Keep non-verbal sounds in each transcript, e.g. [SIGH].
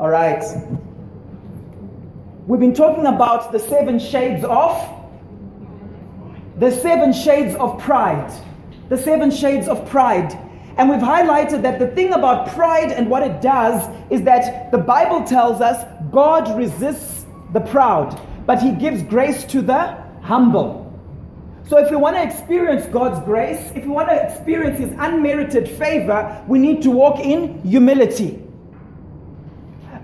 All right. We've been talking about the seven shades of the seven shades of pride. The seven shades of pride. And we've highlighted that the thing about pride and what it does is that the Bible tells us God resists the proud, but he gives grace to the humble. So, if we want to experience God's grace, if we want to experience His unmerited favor, we need to walk in humility.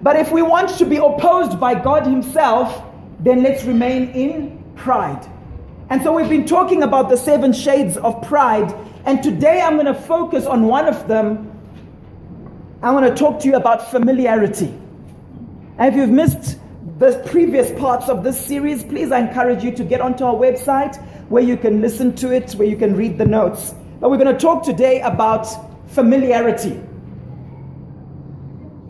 But if we want to be opposed by God Himself, then let's remain in pride. And so we've been talking about the seven shades of pride, and today I'm going to focus on one of them. I want to talk to you about familiarity. And if you've missed the previous parts of this series, please I encourage you to get onto our website where you can listen to it, where you can read the notes. But we're going to talk today about familiarity.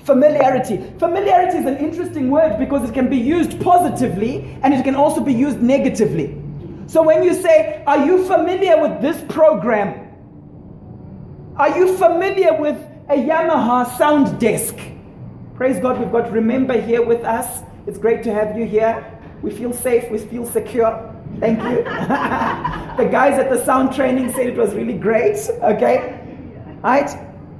Familiarity. Familiarity is an interesting word because it can be used positively and it can also be used negatively. So when you say, Are you familiar with this program? Are you familiar with a Yamaha sound desk? Praise God, we've got Remember here with us. It's great to have you here. We feel safe, we feel secure. Thank you. [LAUGHS] the guys at the sound training said it was really great. Okay? Right?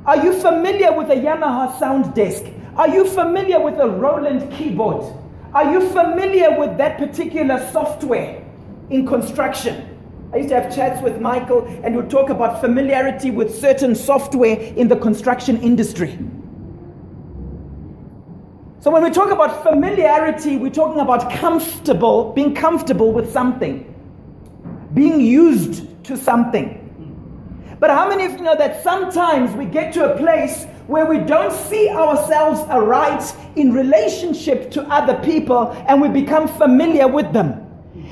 Are you familiar with a Yamaha sound desk? Are you familiar with a Roland keyboard? Are you familiar with that particular software in construction? I used to have chats with Michael and we would talk about familiarity with certain software in the construction industry. So when we talk about familiarity, we're talking about comfortable, being comfortable with something, being used to something. But how many of you know that sometimes we get to a place where we don't see ourselves aright in relationship to other people and we become familiar with them?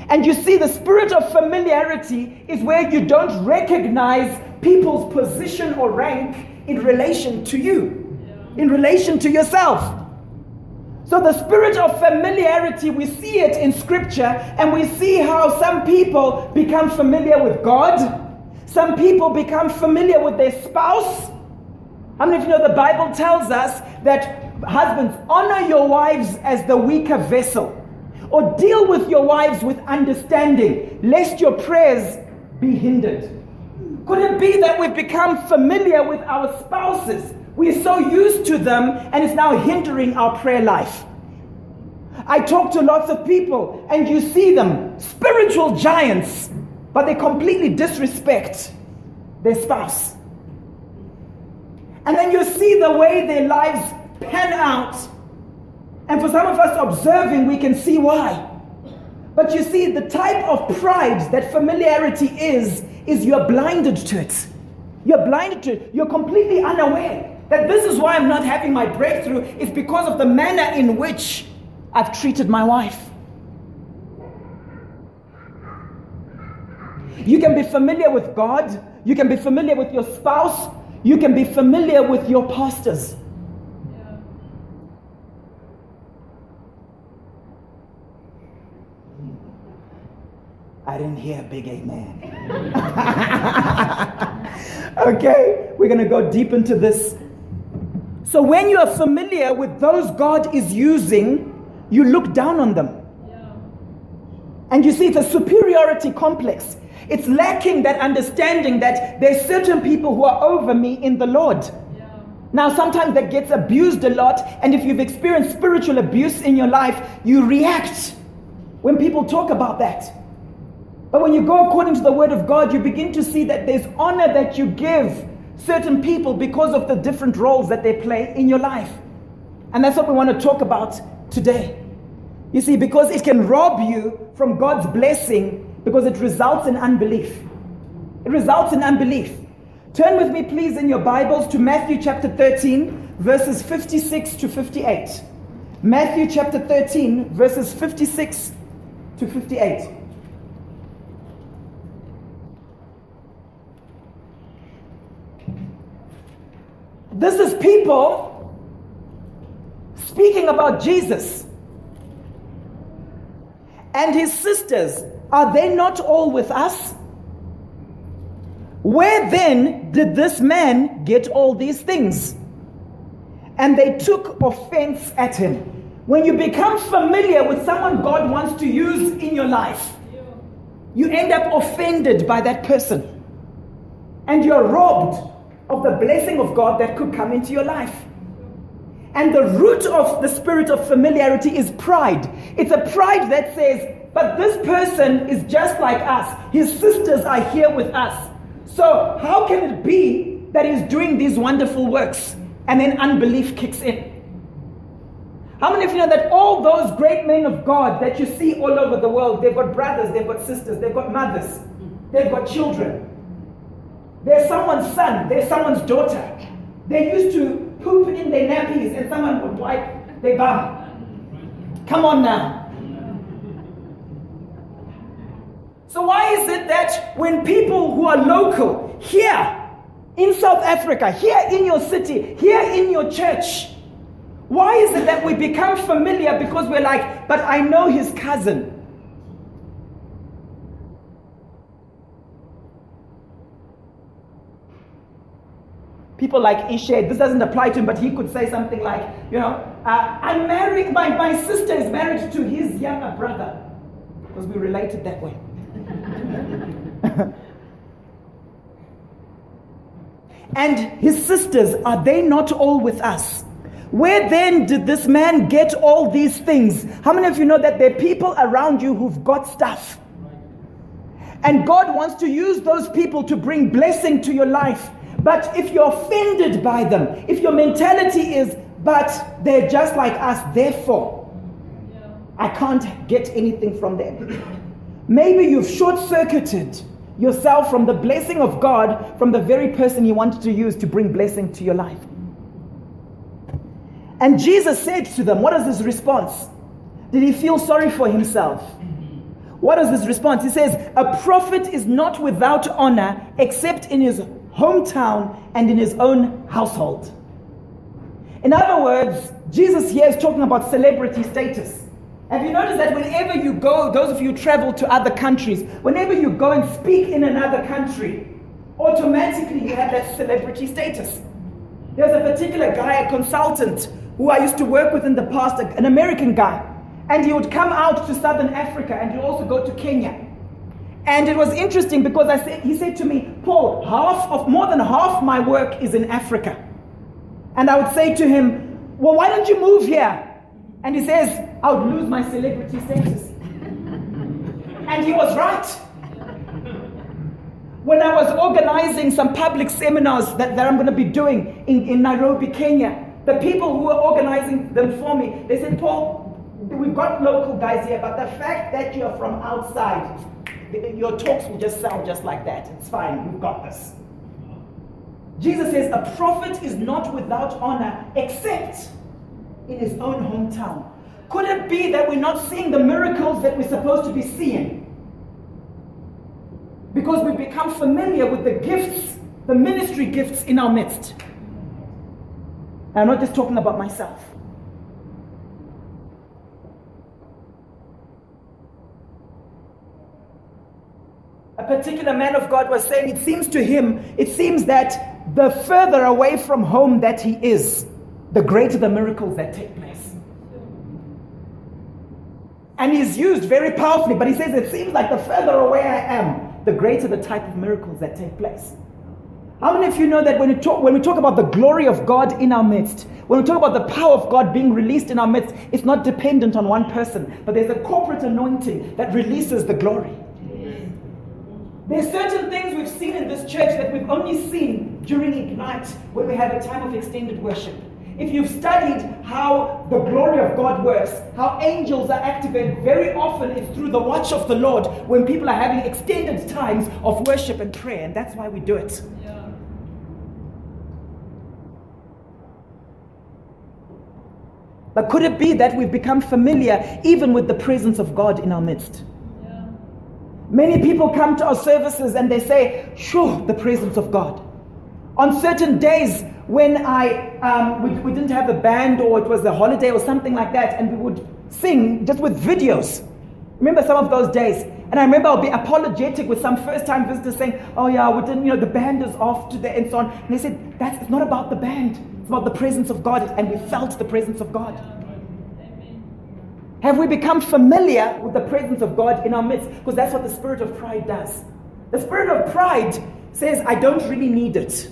And you see, the spirit of familiarity is where you don't recognize people's position or rank in relation to you, in relation to yourself. So, the spirit of familiarity, we see it in scripture, and we see how some people become familiar with God, some people become familiar with their spouse. How many of you know the Bible tells us that husbands honor your wives as the weaker vessel, or deal with your wives with understanding, lest your prayers be hindered? Could it be that we've become familiar with our spouses? We're so used to them and it's now hindering our prayer life. I talk to lots of people and you see them, spiritual giants, but they completely disrespect their spouse. And then you see the way their lives pan out. And for some of us observing, we can see why. But you see, the type of pride that familiarity is, is you're blinded to it. You're blinded to it. You're completely unaware that this is why I'm not having my breakthrough, is because of the manner in which I've treated my wife. You can be familiar with God, you can be familiar with your spouse, you can be familiar with your pastors. I didn't hear a big amen. [LAUGHS] okay, we're going to go deep into this so when you are familiar with those God is using, you look down on them. Yeah. And you see, it's a superiority complex. It's lacking that understanding that there's certain people who are over me in the Lord. Yeah. Now, sometimes that gets abused a lot, and if you've experienced spiritual abuse in your life, you react when people talk about that. But when you go according to the Word of God, you begin to see that there's honor that you give certain people because of the different roles that they play in your life. And that's what we want to talk about today. You see, because it can rob you from God's blessing because it results in unbelief. It results in unbelief. Turn with me, please, in your Bibles to Matthew chapter 13, verses 56 to 58. Matthew chapter 13, verses 56 to 58. This is people speaking about Jesus. And his sisters, are they not all with us? Where then did this man get all these things? and they took offense at him. When you become familiar with someone God wants to use in your life, you end up offended by that person. And you're robbed of the blessing of God that could come into your life. And the root of the spirit of familiarity is pride. It's a pride that says, but this person is just like us. His sisters are here with us. So, how can it be that he's doing these wonderful works and then unbelief kicks in? How many of you know that all those great men of God that you see all over the world, they've got brothers, they've got sisters, they've got mothers, they've got children. They're someone's son, they're someone's daughter. They used to poop in their nappies and someone would wipe their bum. Come on now. So, why is it that when people who are local here in South Africa, here in your city, here in your church, why is it that we become familiar because we're like, but I know his cousin? People like Ishe, this doesn't apply to him, but he could say something like, you know, uh, I'm married, my, my sister is married to his younger brother. Because we related that way. And his sisters, are they not all with us? Where then did this man get all these things? How many of you know that there are people around you who've got stuff? And God wants to use those people to bring blessing to your life. But if you're offended by them, if your mentality is, but they're just like us, therefore, I can't get anything from them. Maybe you've short circuited yourself from the blessing of God from the very person He wanted to use to bring blessing to your life. And Jesus said to them, What is his response? Did he feel sorry for himself? What is his response? He says, A prophet is not without honor except in his hometown and in his own household. In other words, Jesus here is talking about celebrity status. Have you noticed that whenever you go, those of you who travel to other countries, whenever you go and speak in another country, automatically you have that celebrity status. There's a particular guy, a consultant, who I used to work with in the past, an American guy. And he would come out to southern Africa and he'd also go to Kenya. And it was interesting because I said, he said to me, Paul, half of more than half my work is in Africa. And I would say to him, Well, why don't you move here? And he says, I would lose my celebrity status. [LAUGHS] and he was right. When I was organizing some public seminars that, that I'm going to be doing in, in Nairobi, Kenya, the people who were organizing them for me, they said, Paul, we've got local guys here, but the fact that you're from outside, your talks will just sound just like that. It's fine, we've got this. Jesus says, A prophet is not without honor except in his own hometown. Could it be that we're not seeing the miracles that we're supposed to be seeing? Because we've become familiar with the gifts, the ministry gifts in our midst. I'm not just talking about myself. A particular man of God was saying, it seems to him, it seems that the further away from home that he is, the greater the miracles that take place. And he's used very powerfully, but he says, it seems like the further away I am, the greater the type of miracles that take place. How many of you know that when we, talk, when we talk about the glory of God in our midst, when we talk about the power of God being released in our midst, it's not dependent on one person, but there's a corporate anointing that releases the glory. There's certain things we've seen in this church that we've only seen during Ignite, where we have a time of extended worship. If you've studied how the glory of God works, how angels are activated, very often it's through the watch of the Lord when people are having extended times of worship and prayer, and that's why we do it. Yeah. But could it be that we've become familiar even with the presence of God in our midst? Yeah. Many people come to our services and they say, Sure, the presence of God. On certain days when I um, we, we didn't have a band or it was a holiday or something like that, and we would sing just with videos. Remember some of those days? And I remember I'll be apologetic with some first time visitors saying, Oh, yeah, we didn't, you know, the band is off today and so on. And they said, That's it's not about the band. It's about the presence of God, and we felt the presence of God. Have we become familiar with the presence of God in our midst? Because that's what the spirit of pride does. The spirit of pride says, I don't really need it.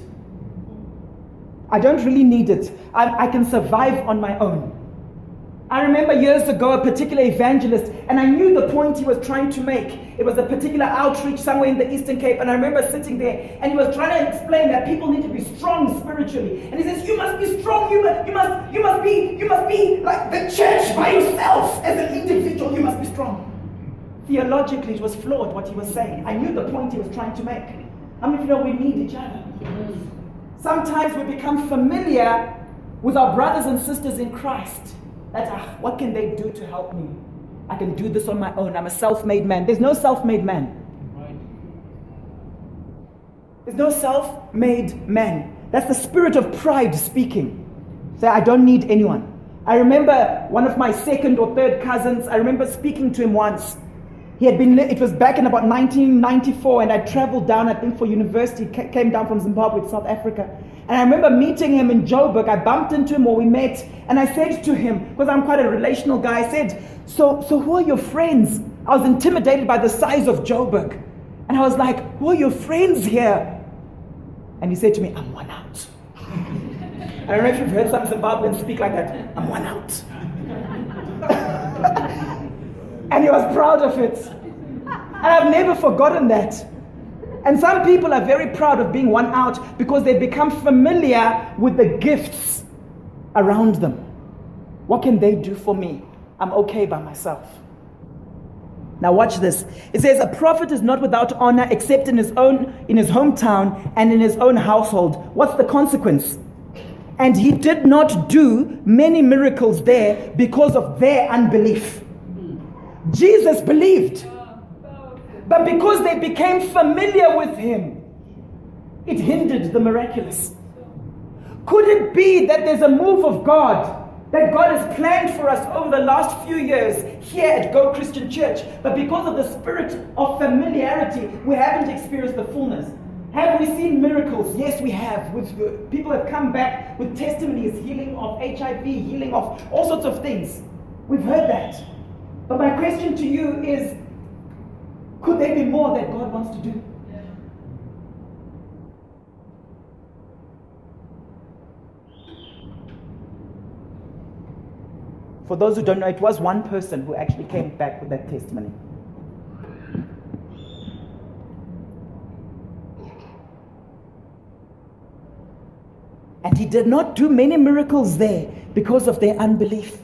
I don't really need it. I, I can survive on my own. I remember years ago a particular evangelist, and I knew the point he was trying to make. It was a particular outreach somewhere in the Eastern Cape, and I remember sitting there, and he was trying to explain that people need to be strong spiritually. And he says, "You must be strong. You must, you must, you must be, you must be like the church by yourself as an individual. You must be strong." Theologically, it was flawed what he was saying. I knew the point he was trying to make. How many of you know we need each other? Sometimes we become familiar with our brothers and sisters in Christ that, ah, what can they do to help me? I can do this on my own. I'm a self made man. There's no self made man. There's no self made man. That's the spirit of pride speaking. Say, I don't need anyone. I remember one of my second or third cousins, I remember speaking to him once. He had been, it was back in about 1994, and I traveled down, I think, for university, came down from Zimbabwe to South Africa. And I remember meeting him in Joburg. I bumped into him or we met, and I said to him, because I'm quite a relational guy, I said, so, so who are your friends? I was intimidated by the size of Joburg. And I was like, Who are your friends here? And he said to me, I'm one out. [LAUGHS] I don't know if you've heard some Zimbabweans speak like that. I'm one out. [LAUGHS] and he was proud of it. And I've never forgotten that. And some people are very proud of being one out because they become familiar with the gifts around them. What can they do for me? I'm okay by myself. Now watch this. It says a prophet is not without honor except in his own in his hometown and in his own household. What's the consequence? And he did not do many miracles there because of their unbelief. Jesus believed. But because they became familiar with him, it hindered the miraculous. Could it be that there's a move of God that God has planned for us over the last few years here at Go Christian Church, but because of the spirit of familiarity, we haven't experienced the fullness? Have we seen miracles? Yes, we have. With, people have come back with testimonies, healing of HIV, healing of all sorts of things. We've heard that. But my question to you is could there be more that God wants to do? For those who don't know, it was one person who actually came back with that testimony. And he did not do many miracles there because of their unbelief.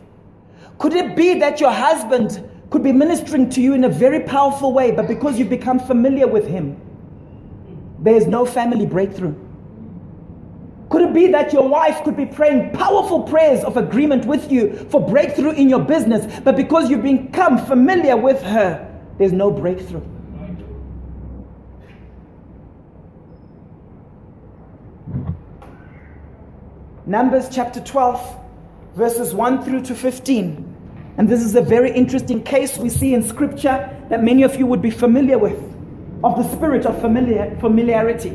Could it be that your husband could be ministering to you in a very powerful way, but because you've become familiar with him, there is no family breakthrough. Could it be that your wife could be praying powerful prayers of agreement with you for breakthrough in your business, but because you've become familiar with her, there's no breakthrough? Numbers chapter 12, verses 1 through to 15. And this is a very interesting case we see in scripture that many of you would be familiar with of the spirit of familiar, familiarity.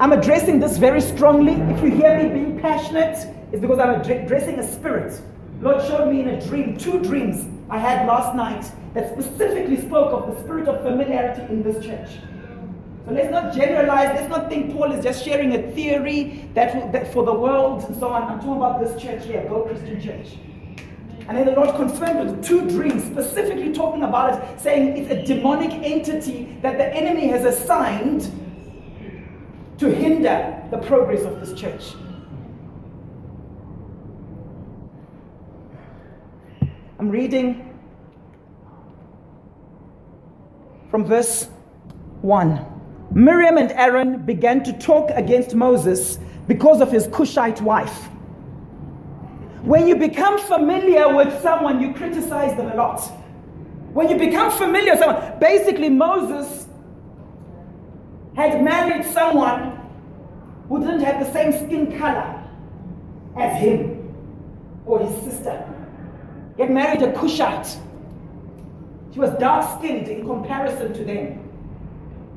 I'm addressing this very strongly. If you hear me being passionate, it's because I'm addressing a spirit. Lord showed me in a dream, two dreams I had last night that specifically spoke of the spirit of familiarity in this church. So let's not generalize. Let's not think Paul is just sharing a theory that, that for the world and so on. I'm talking about this church here, Go Christian Church. And then the Lord confirmed with two dreams, specifically talking about it, saying it's a demonic entity that the enemy has assigned to hinder the progress of this church. I'm reading from verse 1. Miriam and Aaron began to talk against Moses because of his Cushite wife. When you become familiar with someone, you criticize them a lot. When you become familiar with someone, basically, Moses had married someone who didn't have the same skin color as him or his sister. He had married a Cushite. She was dark skinned in comparison to them.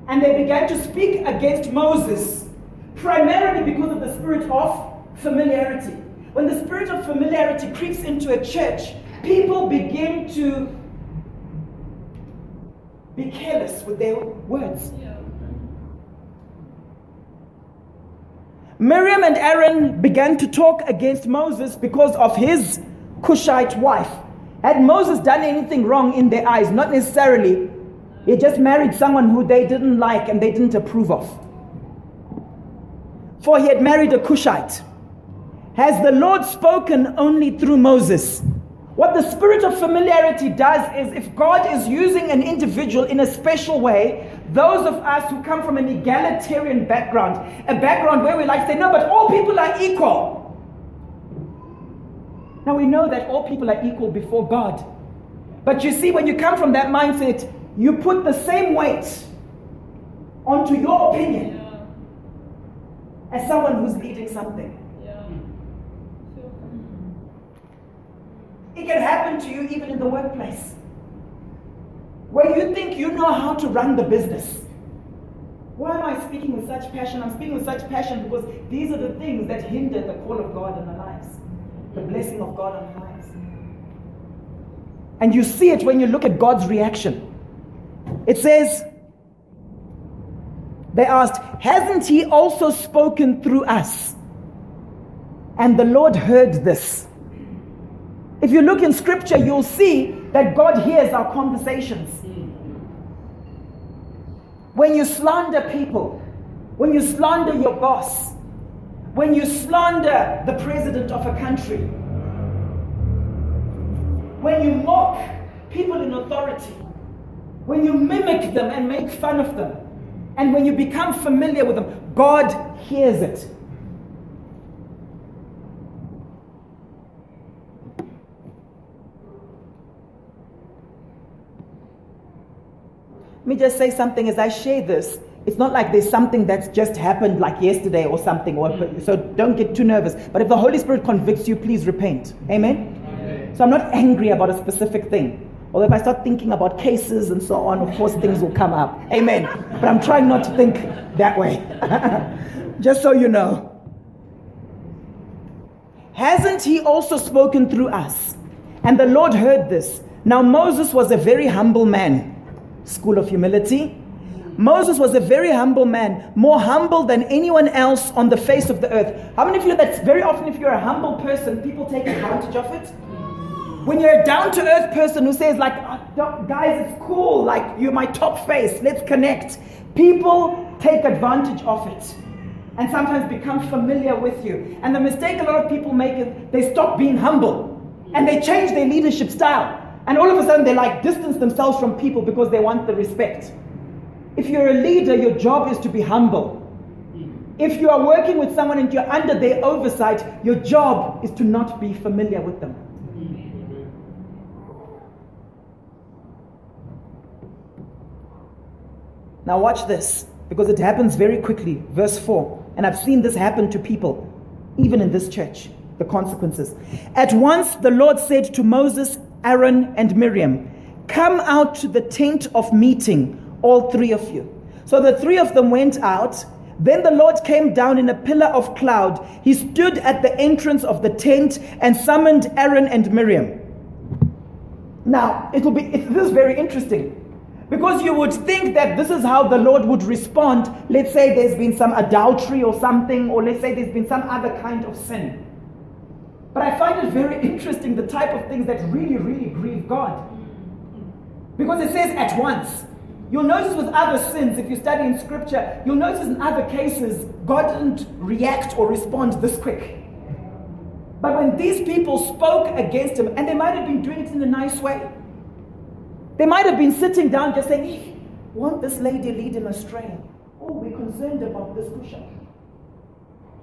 And they began to speak against Moses, primarily because of the spirit of familiarity. When the spirit of familiarity creeps into a church, people begin to be careless with their words. Yeah. Miriam and Aaron began to talk against Moses because of his Cushite wife. Had Moses done anything wrong in their eyes? Not necessarily. He just married someone who they didn't like and they didn't approve of. For he had married a Cushite. Has the Lord spoken only through Moses? What the spirit of familiarity does is if God is using an individual in a special way, those of us who come from an egalitarian background, a background where we like to say, no, but all people are equal. Now we know that all people are equal before God. But you see, when you come from that mindset, you put the same weight onto your opinion as someone who's leading something. It can happen to you even in the workplace. Where you think you know how to run the business. Why am I speaking with such passion? I'm speaking with such passion because these are the things that hinder the call of God in our lives, the blessing of God on our lives. And you see it when you look at God's reaction. It says, they asked, Hasn't he also spoken through us? And the Lord heard this. If you look in scripture, you'll see that God hears our conversations. When you slander people, when you slander your boss, when you slander the president of a country, when you mock people in authority, when you mimic them and make fun of them, and when you become familiar with them, God hears it. Me just say something as I share this. It's not like there's something that's just happened like yesterday or something, or, so don't get too nervous. But if the Holy Spirit convicts you, please repent. Amen? Amen. So I'm not angry about a specific thing. Or if I start thinking about cases and so on, of course things will come up. Amen. But I'm trying not to think that way. [LAUGHS] Just so you know. Hasn't he also spoken through us? And the Lord heard this. Now Moses was a very humble man. School of humility. Moses was a very humble man, more humble than anyone else on the face of the earth. How many of you that's very often if you're a humble person, people take advantage of it? When you're a down to earth person who says, like, oh, guys, it's cool, like, you're my top face, let's connect, people take advantage of it and sometimes become familiar with you. And the mistake a lot of people make is they stop being humble and they change their leadership style. And all of a sudden, they like distance themselves from people because they want the respect. If you're a leader, your job is to be humble. If you are working with someone and you're under their oversight, your job is to not be familiar with them. Now, watch this because it happens very quickly. Verse 4. And I've seen this happen to people, even in this church, the consequences. At once the Lord said to Moses, Aaron, and Miriam, Come out to the tent of meeting, all three of you. So the three of them went out. Then the Lord came down in a pillar of cloud. He stood at the entrance of the tent and summoned Aaron and Miriam. Now, it will be, it, this is very interesting. Because you would think that this is how the Lord would respond. Let's say there's been some adultery or something, or let's say there's been some other kind of sin. But I find it very interesting the type of things that really, really grieve God. Because it says at once. You'll notice with other sins, if you study in scripture, you'll notice in other cases, God didn't react or respond this quick. But when these people spoke against him, and they might have been doing it in a nice way, they might have been sitting down just saying, won't this lady lead him astray? Oh, we're concerned about this Cushite.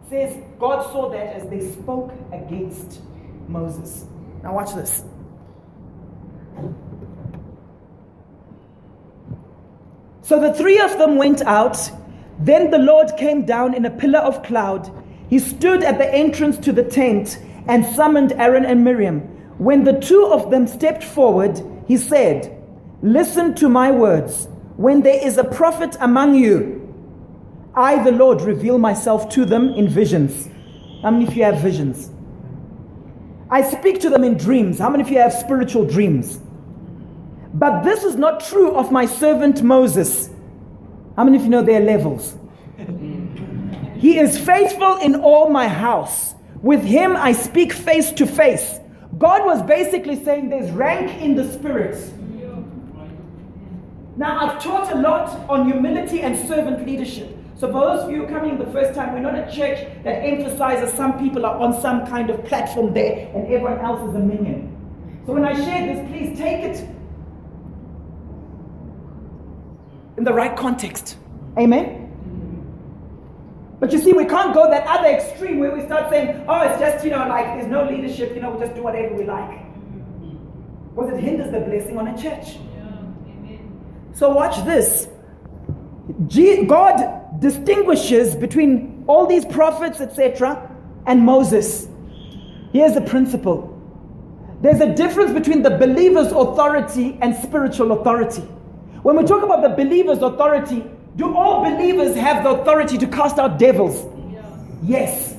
Says God saw that as they spoke against Moses. Now watch this. So the three of them went out. Then the Lord came down in a pillar of cloud. He stood at the entrance to the tent and summoned Aaron and Miriam. When the two of them stepped forward, he said, Listen to my words. When there is a prophet among you, I, the Lord, reveal myself to them in visions. How many of you have visions? I speak to them in dreams. How many of you have spiritual dreams? But this is not true of my servant Moses. How many of you know their levels? [LAUGHS] He is faithful in all my house. With him I speak face to face. God was basically saying there's rank in the spirit. Now, I've taught a lot on humility and servant leadership. So, for those of you coming the first time, we're not a church that emphasizes some people are on some kind of platform there and everyone else is a minion. So, when I share this, please take it in the right context. Amen? But you see, we can't go that other extreme where we start saying, oh, it's just, you know, like there's no leadership, you know, we just do whatever we like. Because it hinders the blessing on a church. So watch this. God distinguishes between all these prophets, etc., and Moses. Here's the principle there's a difference between the believer's authority and spiritual authority. When we talk about the believer's authority, do all believers have the authority to cast out devils? Yes.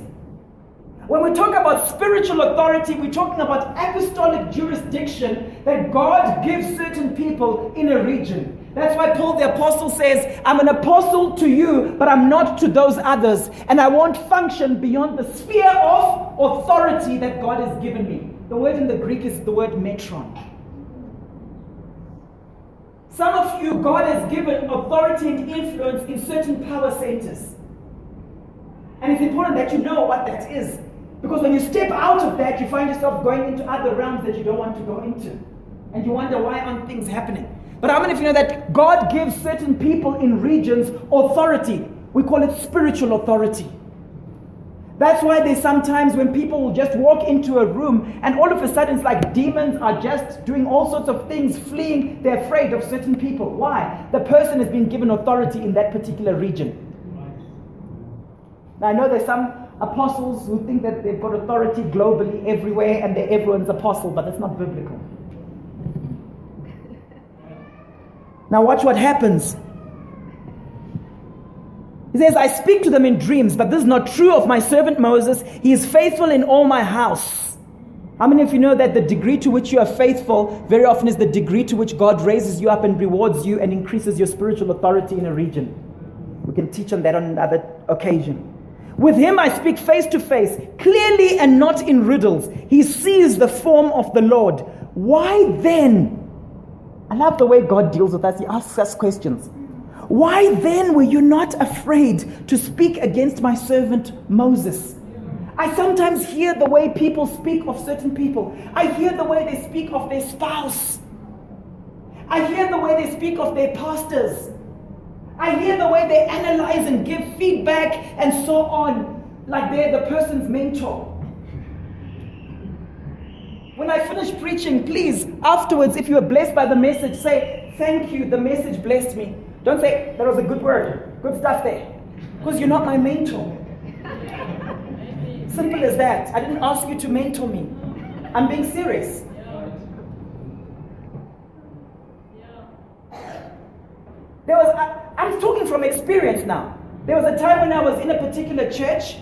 When we talk about spiritual authority, we're talking about apostolic jurisdiction that God gives certain people in a region. That's why Paul the Apostle says, I'm an apostle to you, but I'm not to those others. And I won't function beyond the sphere of authority that God has given me. The word in the Greek is the word metron. Some of you, God has given authority and influence in certain power centers. And it's important that you know what that is. Because when you step out of that, you find yourself going into other realms that you don't want to go into. And you wonder why aren't things happening? But how many of you know that God gives certain people in regions authority? We call it spiritual authority. That's why there's sometimes when people will just walk into a room and all of a sudden it's like demons are just doing all sorts of things, fleeing. They're afraid of certain people. Why? The person has been given authority in that particular region. Now I know there's some apostles who think that they've got authority globally everywhere and they're everyone's apostle, but that's not biblical. Now, watch what happens. He says, I speak to them in dreams, but this is not true of my servant Moses. He is faithful in all my house. How many of you know that the degree to which you are faithful very often is the degree to which God raises you up and rewards you and increases your spiritual authority in a region? We can teach on that on another occasion. With him I speak face to face, clearly and not in riddles. He sees the form of the Lord. Why then I love the way God deals with us. He asks us questions. Why then were you not afraid to speak against my servant Moses? I sometimes hear the way people speak of certain people. I hear the way they speak of their spouse. I hear the way they speak of their pastors. I hear the way they analyze and give feedback and so on, like they're the person's mentor. When I finish preaching, please, afterwards, if you are blessed by the message, say, Thank you, the message blessed me. Don't say, That was a good word, good stuff there. Because you're not my mentor. Simple as that. I didn't ask you to mentor me. I'm being serious. There was, I, I'm talking from experience now. There was a time when I was in a particular church,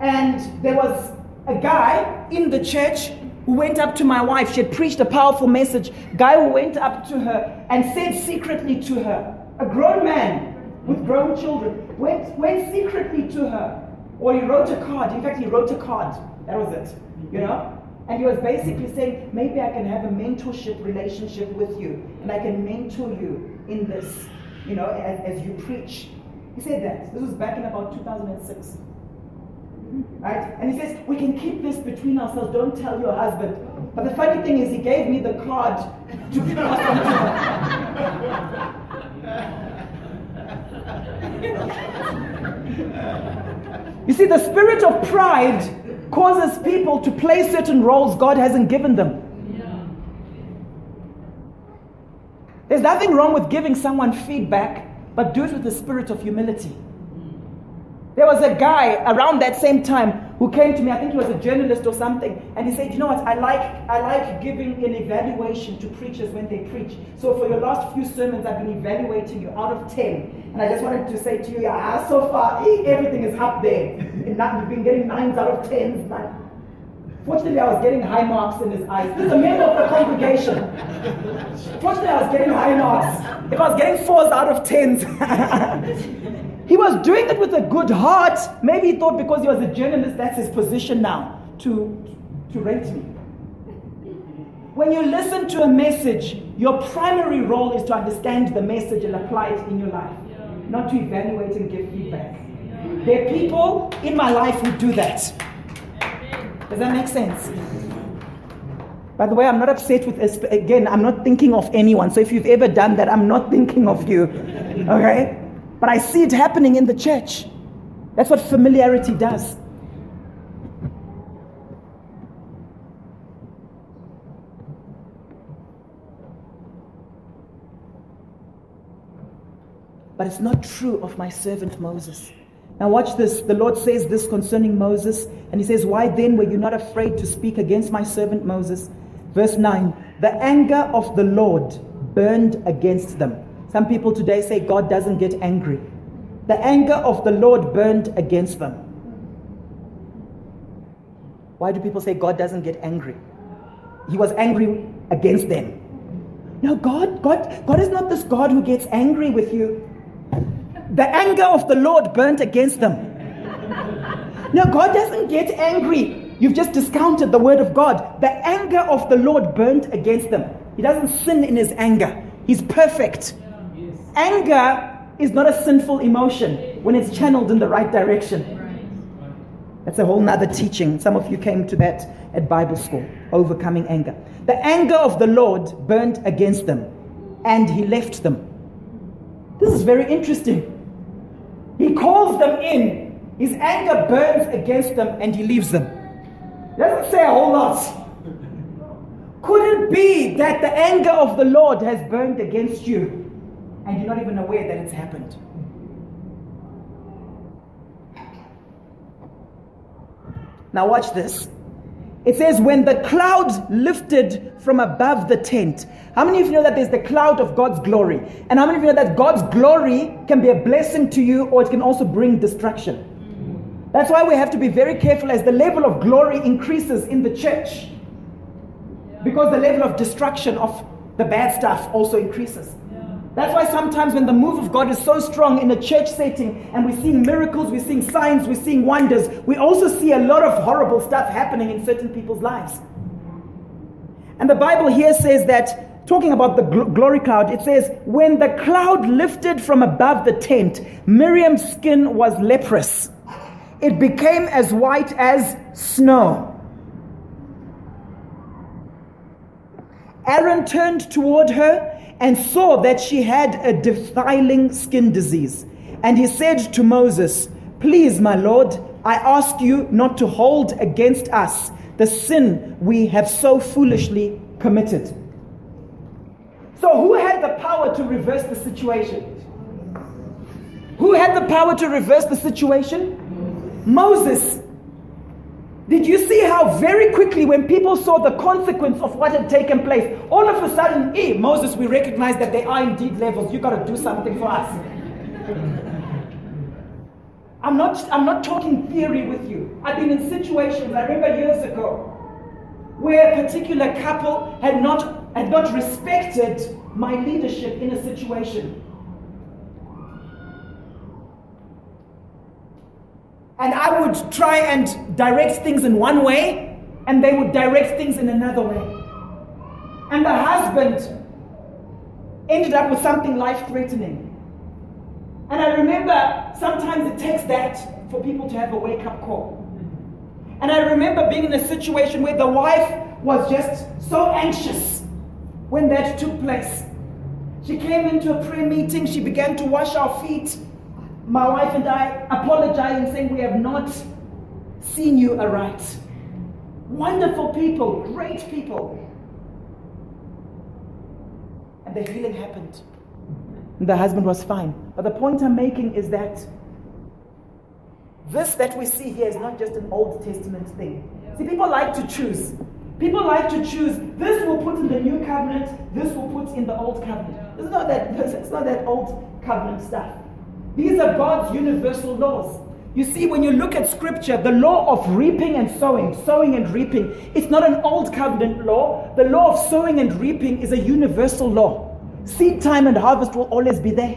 and there was a guy in the church who went up to my wife. She had preached a powerful message. Guy who went up to her and said secretly to her, a grown man with grown children, went, went secretly to her. Or he wrote a card. In fact, he wrote a card. That was it. You know? And he was basically saying, maybe I can have a mentorship relationship with you, and I can mentor you in this, you know, as, as you preach. He said that. This was back in about 2006. Right? And he says, we can keep this between ourselves. Don't tell your husband. But the funny thing is, he gave me the card to pass on to [LAUGHS] you see, the spirit of pride causes people to play certain roles God hasn't given them. There's nothing wrong with giving someone feedback, but do it with the spirit of humility. There was a guy around that same time who came to me. I think he was a journalist or something, and he said, "You know what? I like I like giving an evaluation to preachers when they preach. So for your last few sermons, I've been evaluating you out of ten, and I just wanted to say to you, yeah, so far everything is up there. And now You've been getting nines out of tens, but Fortunately, I was getting high marks in his eyes. He's a member of the congregation. Fortunately, I was getting high marks. If I was getting fours out of tens, [LAUGHS] he was doing it with a good heart. Maybe he thought because he was a journalist, that's his position now to, to rate me. When you listen to a message, your primary role is to understand the message and apply it in your life, not to evaluate and give feedback. There are people in my life who do that. Does that make sense? By the way, I'm not upset with, again, I'm not thinking of anyone. So if you've ever done that, I'm not thinking of you. Okay? But I see it happening in the church. That's what familiarity does. But it's not true of my servant Moses. Now, watch this. The Lord says this concerning Moses, and He says, Why then were you not afraid to speak against my servant Moses? Verse 9 The anger of the Lord burned against them. Some people today say God doesn't get angry. The anger of the Lord burned against them. Why do people say God doesn't get angry? He was angry against them. No, God, God, God is not this God who gets angry with you the anger of the Lord burnt against them. Now, God doesn't get angry. You've just discounted the word of God. The anger of the Lord burnt against them. He doesn't sin in his anger, He's perfect. Anger is not a sinful emotion when it's channeled in the right direction. That's a whole nother teaching. Some of you came to that at Bible school, overcoming anger. The anger of the Lord burnt against them, and he left them. This is very interesting. He calls them in. His anger burns against them and he leaves them. Doesn't say a whole lot. Could it be that the anger of the Lord has burned against you and you're not even aware that it's happened? Now, watch this. It says, when the cloud lifted from above the tent. How many of you know that there's the cloud of God's glory? And how many of you know that God's glory can be a blessing to you or it can also bring destruction? That's why we have to be very careful as the level of glory increases in the church. Because the level of destruction of the bad stuff also increases. That's why sometimes when the move of God is so strong in a church setting and we're seeing miracles, we're seeing signs, we're seeing wonders, we also see a lot of horrible stuff happening in certain people's lives. And the Bible here says that, talking about the gl- glory cloud, it says, when the cloud lifted from above the tent, Miriam's skin was leprous. It became as white as snow. Aaron turned toward her and saw that she had a defiling skin disease. And he said to Moses, Please, my Lord, I ask you not to hold against us the sin we have so foolishly committed. So, who had the power to reverse the situation? Who had the power to reverse the situation? Moses did you see how very quickly, when people saw the consequence of what had taken place, all of a sudden, hey, Moses, we recognize that there are indeed levels. You've got to do something for us. [LAUGHS] I'm not, I'm not talking theory with you. I've been in situations, I remember years ago, where a particular couple had not, had not respected my leadership in a situation. And I would try and direct things in one way, and they would direct things in another way. And the husband ended up with something life threatening. And I remember sometimes it takes that for people to have a wake up call. And I remember being in a situation where the wife was just so anxious when that took place. She came into a prayer meeting, she began to wash our feet my wife and I apologizing, saying we have not seen you aright. Wonderful people, great people. And the healing happened. And the husband was fine. But the point I'm making is that This that we see here is not just an Old Testament thing. See, people like to choose. People like to choose this will put in the new covenant, this will put in the old covenant. It's not that, [LAUGHS] it's not that old covenant stuff. These are God's universal laws. You see, when you look at scripture, the law of reaping and sowing, sowing and reaping, it's not an old covenant law. The law of sowing and reaping is a universal law. Seed time and harvest will always be there.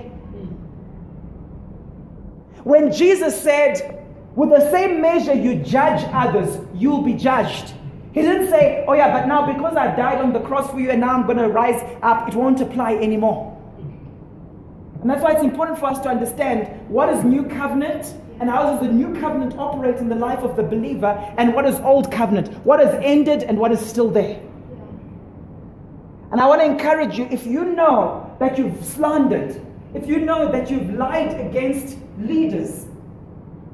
When Jesus said, with the same measure you judge others, you'll be judged. He didn't say, oh yeah, but now because I died on the cross for you and now I'm going to rise up, it won't apply anymore. And that's why it's important for us to understand what is new covenant and how does the new covenant operate in the life of the believer and what is old covenant, what has ended and what is still there. And I want to encourage you if you know that you've slandered, if you know that you've lied against leaders,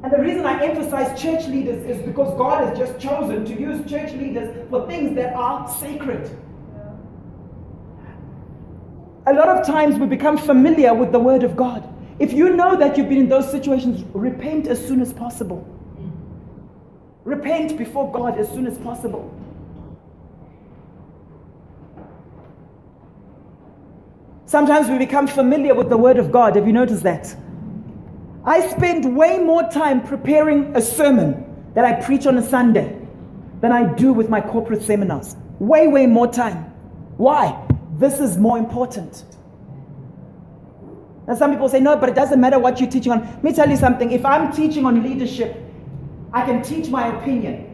and the reason I emphasize church leaders is because God has just chosen to use church leaders for things that are sacred. A lot of times we become familiar with the Word of God. If you know that you've been in those situations, repent as soon as possible. Repent before God as soon as possible. Sometimes we become familiar with the Word of God. Have you noticed that? I spend way more time preparing a sermon that I preach on a Sunday than I do with my corporate seminars. Way, way more time. Why? This is more important. And some people say, no, but it doesn't matter what you're teaching on. Let me tell you something. If I'm teaching on leadership, I can teach my opinion.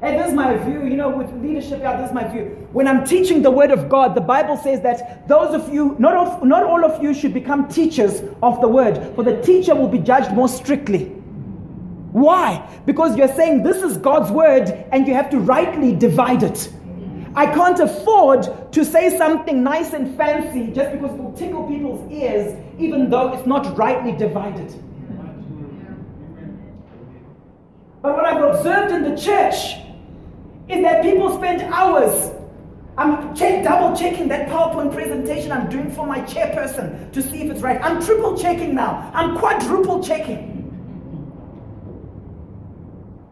Hey, this is my view. You know, with leadership, yeah, this is my view. When I'm teaching the word of God, the Bible says that those of you, not, of, not all of you should become teachers of the word, for the teacher will be judged more strictly. Why? Because you're saying this is God's word and you have to rightly divide it. I can't afford to say something nice and fancy just because it will tickle people's ears, even though it's not rightly divided. But what I've observed in the church is that people spend hours. I'm check, double checking that PowerPoint presentation I'm doing for my chairperson to see if it's right. I'm triple checking now. I'm quadruple checking.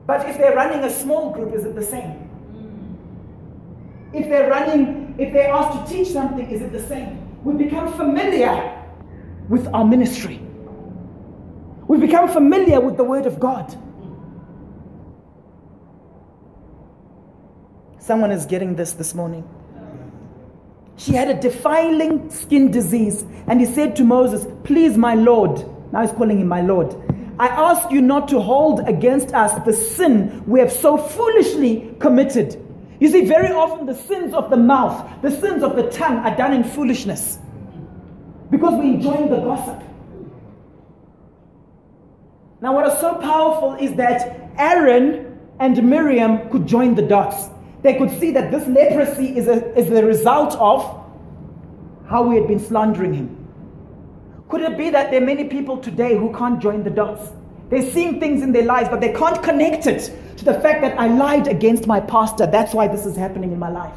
But if they're running a small group, is it the same? If they're running, if they're asked to teach something, is it the same? We become familiar with our ministry. We become familiar with the Word of God. Someone is getting this this morning. She had a defiling skin disease, and he said to Moses, Please, my Lord, now he's calling him my Lord, I ask you not to hold against us the sin we have so foolishly committed. You see, very often the sins of the mouth, the sins of the tongue are done in foolishness because we enjoy the gossip. Now, what is so powerful is that Aaron and Miriam could join the dots. They could see that this leprosy is, a, is the result of how we had been slandering him. Could it be that there are many people today who can't join the dots? They're seeing things in their lives, but they can't connect it to the fact that I lied against my pastor. That's why this is happening in my life.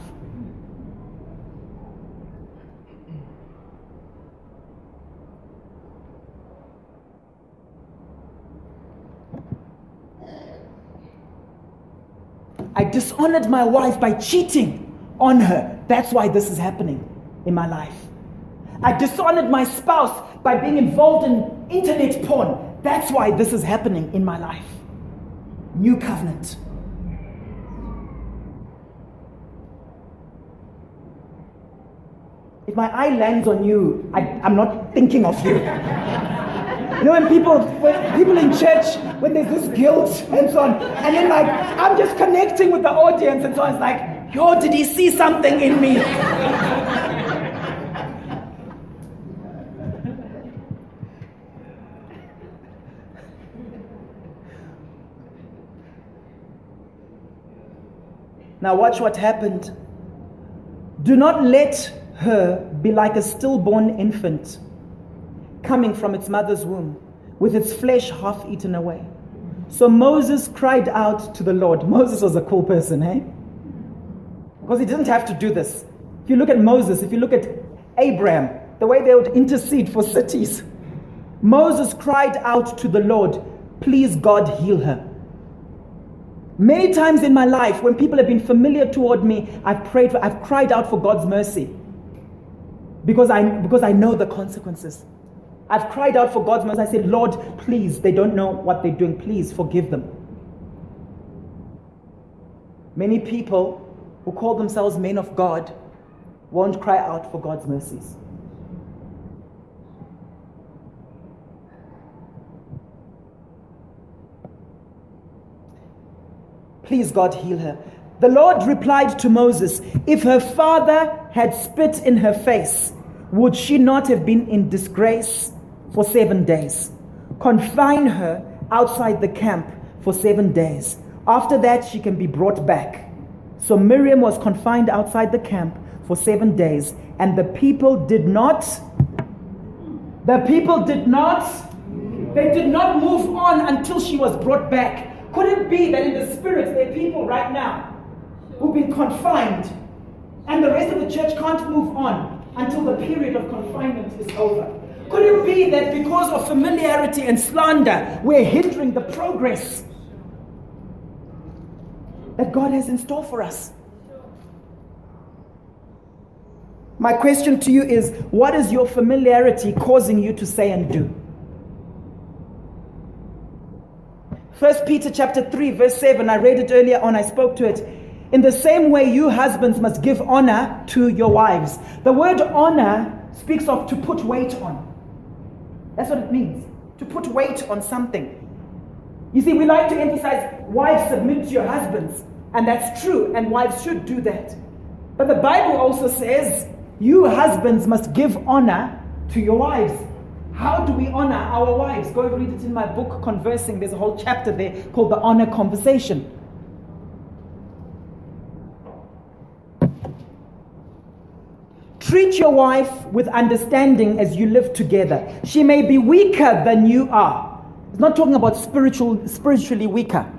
I dishonored my wife by cheating on her. That's why this is happening in my life. I dishonored my spouse by being involved in internet porn. That's why this is happening in my life. New covenant. If my eye lands on you, I, am not thinking of you. You know, when people, when people in church, when there's this guilt and so on, and then like, I'm just connecting with the audience and so on. It's like, yo, did he see something in me? Now, watch what happened. Do not let her be like a stillborn infant coming from its mother's womb, with its flesh half eaten away. So Moses cried out to the Lord. Moses was a cool person, eh? Because he didn't have to do this. If you look at Moses, if you look at Abraham, the way they would intercede for cities, Moses cried out to the Lord, Please, God, heal her. Many times in my life, when people have been familiar toward me, I've prayed for, I've cried out for God's mercy because I, because I know the consequences. I've cried out for God's mercy. I said, Lord, please, they don't know what they're doing. Please forgive them. Many people who call themselves men of God won't cry out for God's mercies. Please, God, heal her. The Lord replied to Moses, If her father had spit in her face, would she not have been in disgrace for seven days? Confine her outside the camp for seven days. After that, she can be brought back. So Miriam was confined outside the camp for seven days, and the people did not, the people did not, they did not move on until she was brought back. Could it be that in the spirit there are people right now who've been confined and the rest of the church can't move on until the period of confinement is over? Could it be that because of familiarity and slander, we're hindering the progress that God has in store for us? My question to you is what is your familiarity causing you to say and do? First Peter chapter 3 verse 7 I read it earlier on I spoke to it. In the same way you husbands must give honor to your wives. The word honor speaks of to put weight on. That's what it means. To put weight on something. You see we like to emphasize wives submit to your husbands and that's true and wives should do that. But the bible also says you husbands must give honor to your wives how do we honor our wives? Go and read it in my book, Conversing. There's a whole chapter there called The Honor Conversation. Treat your wife with understanding as you live together. She may be weaker than you are. It's not talking about spiritual, spiritually weaker.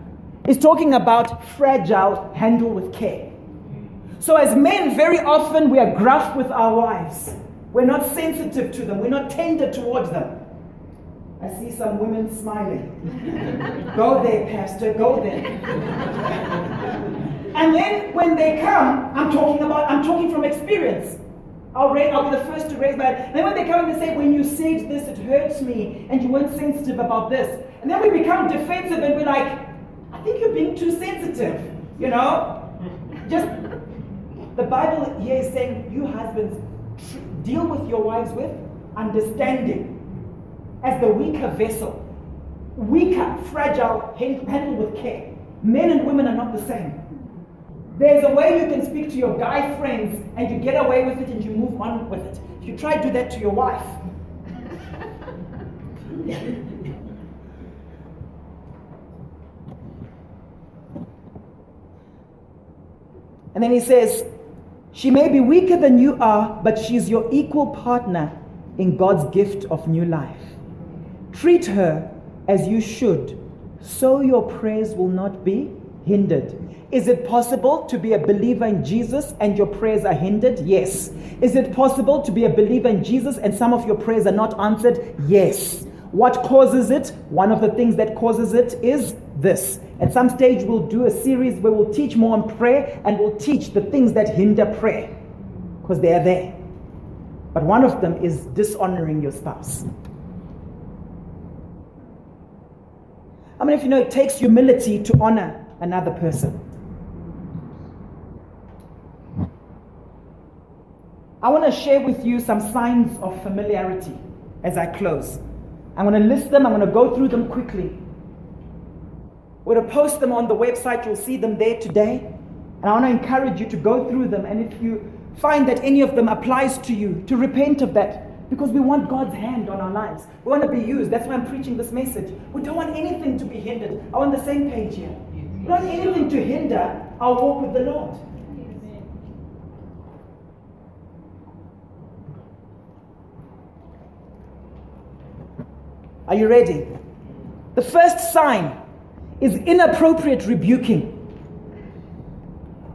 It's talking about fragile, handle with care. So, as men, very often we are gruff with our wives. We're not sensitive to them. We're not tender towards them. I see some women smiling. [LAUGHS] go there, Pastor, go there. and then when they come, I'm talking about, I'm talking from experience. I'll, raise, I'll be the first to raise my hand. Then when they come and they say, when you said this, it hurts me, and you weren't sensitive about this. And then we become defensive and we're like, I think you're being too sensitive. You know? Just, the Bible here is saying, you husbands, deal with your wives with understanding as the weaker vessel. Weaker, fragile, handled with care. Men and women are not the same. There's a way you can speak to your guy friends and you get away with it and you move on with it. If you try to do that to your wife, And then he says, she may be weaker than you are, but she's your equal partner in God's gift of new life. Treat her as you should, so your prayers will not be hindered. Is it possible to be a believer in Jesus and your prayers are hindered? Yes. Is it possible to be a believer in Jesus and some of your prayers are not answered? Yes. What causes it? One of the things that causes it is this. At some stage, we'll do a series where we'll teach more on prayer and we'll teach the things that hinder prayer because they are there. But one of them is dishonoring your spouse. I mean, if you know, it takes humility to honor another person. I want to share with you some signs of familiarity as I close. I'm going to list them, I'm going to go through them quickly. We're going to post them on the website, you'll see them there today. And I want to encourage you to go through them. And if you find that any of them applies to you, to repent of that. Because we want God's hand on our lives. We want to be used. That's why I'm preaching this message. We don't want anything to be hindered. I'm on the same page here. We don't want anything to hinder our walk with the Lord. Are you ready? The first sign is inappropriate rebuking.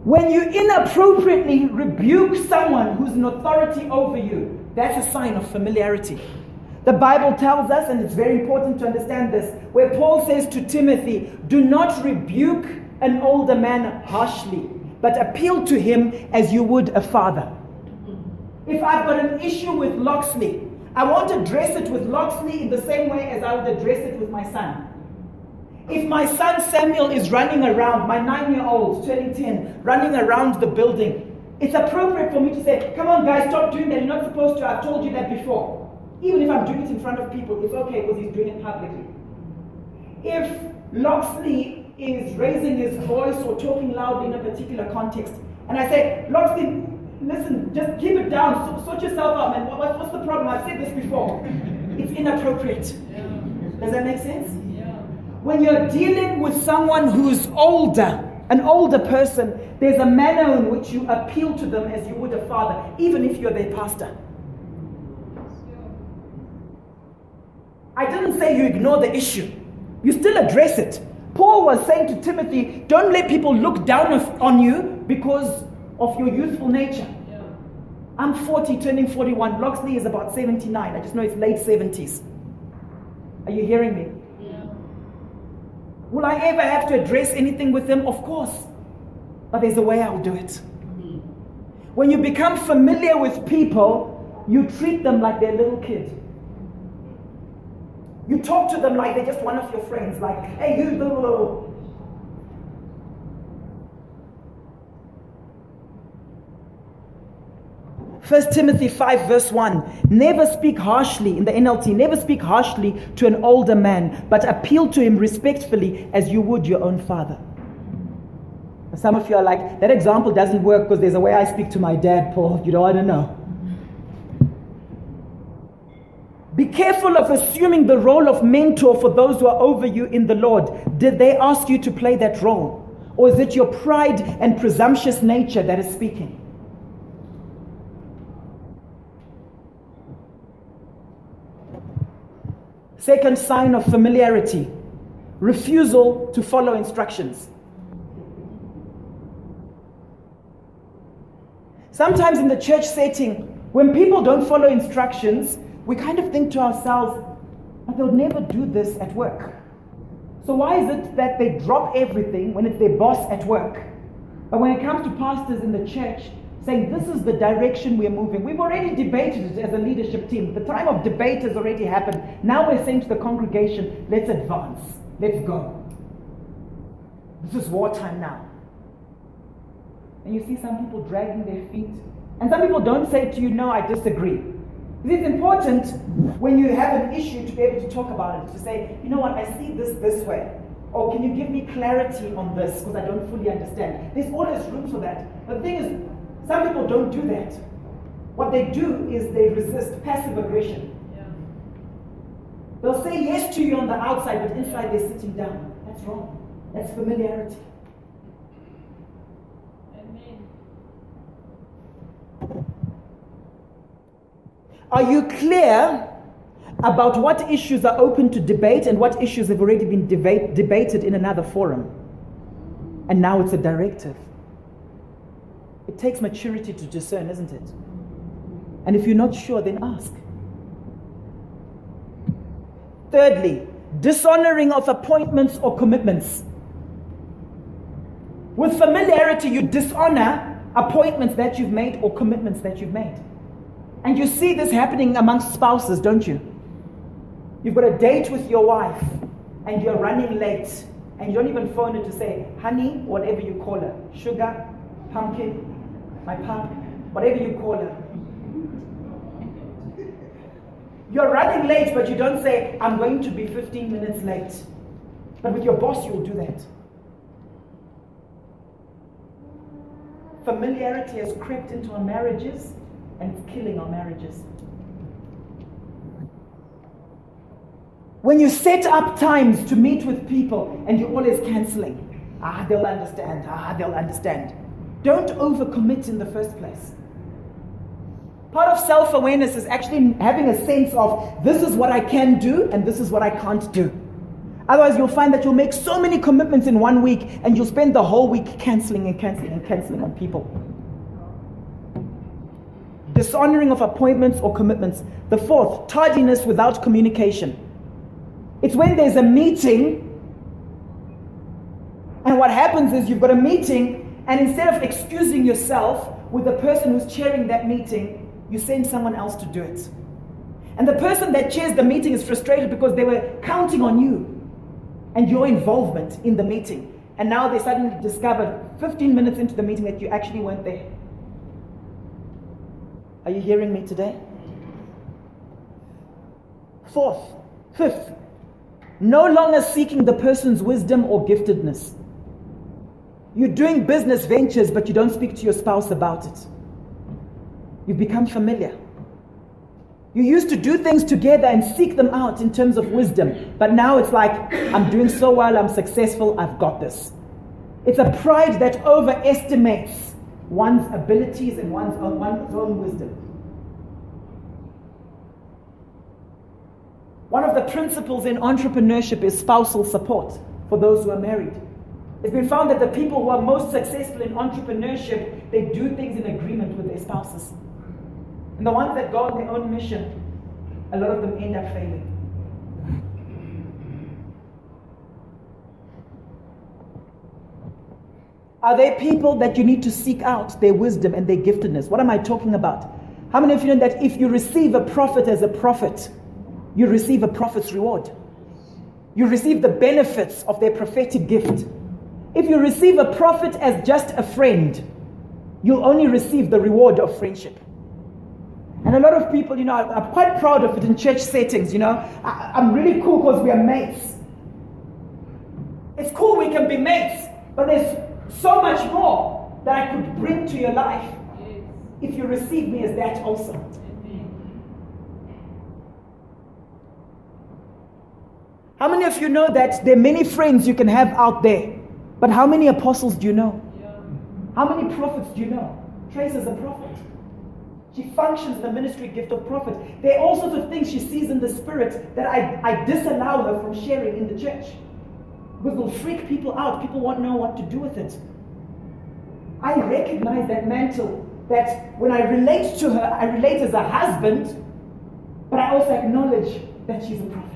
When you inappropriately rebuke someone who's an authority over you, that's a sign of familiarity. The Bible tells us, and it's very important to understand this, where Paul says to Timothy, Do not rebuke an older man harshly, but appeal to him as you would a father. If I've got an issue with Loxley, I won't address it with Loxley in the same way as I would address it with my son. If my son Samuel is running around, my nine year old turning 10, running around the building, it's appropriate for me to say, Come on, guys, stop doing that. You're not supposed to. I've told you that before. Even if I'm doing it in front of people, it's okay because he's doing it publicly. If Loxley is raising his voice or talking loudly in a particular context, and I say, Loxley, listen, just keep it down, sort yourself out, man. What, what's the problem? I've said this before. [LAUGHS] It's inappropriate. Does that make sense? When you're dealing with someone who's older, an older person, there's a manner in which you appeal to them as you would a father, even if you're their pastor. I didn't say you ignore the issue, you still address it. Paul was saying to Timothy, don't let people look down on you because of your youthful nature. Yeah. I'm 40, turning 41. Loxley is about 79. I just know it's late 70s. Are you hearing me? Yeah. Will I ever have to address anything with them? Of course. But there's a way I'll do it. Mm-hmm. When you become familiar with people, you treat them like their little kid. You talk to them like they're just one of your friends, like, hey, you, blah, blah, blah. First Timothy 5 verse 1 Never speak harshly in the NLT never speak harshly to an older man but appeal to him respectfully as you would your own father. Some of you are like that example doesn't work because there's a way I speak to my dad Paul you know, I don't know. Be careful of assuming the role of mentor for those who are over you in the Lord. Did they ask you to play that role? Or is it your pride and presumptuous nature that is speaking? Second sign of familiarity refusal to follow instructions. Sometimes in the church setting, when people don't follow instructions, we kind of think to ourselves, but they'll never do this at work. So why is it that they drop everything when it's their boss at work? But when it comes to pastors in the church, saying this is the direction we're moving. We've already debated it as a leadership team. The time of debate has already happened. Now we're saying to the congregation, let's advance. Let's go. This is wartime now. And you see some people dragging their feet. And some people don't say to you, no, I disagree. It is important when you have an issue to be able to talk about it, to say, you know what, I see this this way. Or can you give me clarity on this because I don't fully understand? There's always room for that. The thing is, some people don't do that. What they do is they resist passive aggression. Yeah. They'll say yes to you on the outside, but inside they're sitting down. That's wrong. That's familiarity. Are you clear about what issues are open to debate and what issues have already been debate, debated in another forum? And now it's a directive. It takes maturity to discern, isn't it? And if you're not sure, then ask. Thirdly, dishonoring of appointments or commitments. With familiarity, you dishonor appointments that you've made or commitments that you've made. And you see this happening amongst spouses, don't you? You've got a date with your wife and you're running late and you don't even phone her to say, honey, whatever you call her, sugar, pumpkin, my pup, whatever you call her. You're running late, but you don't say, I'm going to be 15 minutes late. But with your boss, you'll do that. Familiarity has crept into our marriages and it's killing our marriages. When you set up times to meet with people and you're always canceling, ah, they'll understand, ah, they'll understand. Don't overcommit in the first place. Part of self awareness is actually having a sense of this is what I can do and this is what I can't do. Otherwise, you'll find that you'll make so many commitments in one week and you'll spend the whole week canceling and canceling and canceling on people. dishonoring of appointments or commitments. The fourth, tardiness without communication. It's when there's a meeting, and what happens is you've got a meeting, and instead of excusing yourself with the person who's chairing that meeting, you send someone else to do it. And the person that chairs the meeting is frustrated because they were counting on you and your involvement in the meeting. And now they suddenly discovered 15 minutes into the meeting that you actually weren't there. Are you hearing me today? Fourth, fifth, no longer seeking the person's wisdom or giftedness. You're doing business ventures, but you don't speak to your spouse about it. You've become familiar. You used to do things together and seek them out in terms of wisdom, but now it's like, I'm doing so well, I'm successful, I've got this. It's a pride that overestimates one's abilities and one's own, one's own wisdom. One of the principles in entrepreneurship is spousal support for those who are married. It's been found that the people who are most successful in entrepreneurship, they do things in agreement with their spouses. And the ones that go on their own mission, a lot of them end up failing. Are there people that you need to seek out their wisdom and their giftedness? What am I talking about? How many of you know that if you receive a prophet as a prophet, you receive a prophet's reward? You receive the benefits of their prophetic gift. If you receive a prophet as just a friend, you'll only receive the reward of friendship. And a lot of people, you know, I'm quite proud of it in church settings, you know. I, am really cool because we are mates. It's cool we can be mates, but there's so much more that I could bring to your life if you receive me as that also. How many of you know that there are many friends you can have out there, but how many apostles do you know? How many prophets do you know? Trace is a prophet. She functions the ministry gift of prophet. There are all sorts of things she sees in the spirit that I, I disallow her from sharing in the church. Because it'll freak people out. People won't know what to do with it. I recognize that mantle that when I relate to her, I relate as a husband, but I also acknowledge that she's a prophet.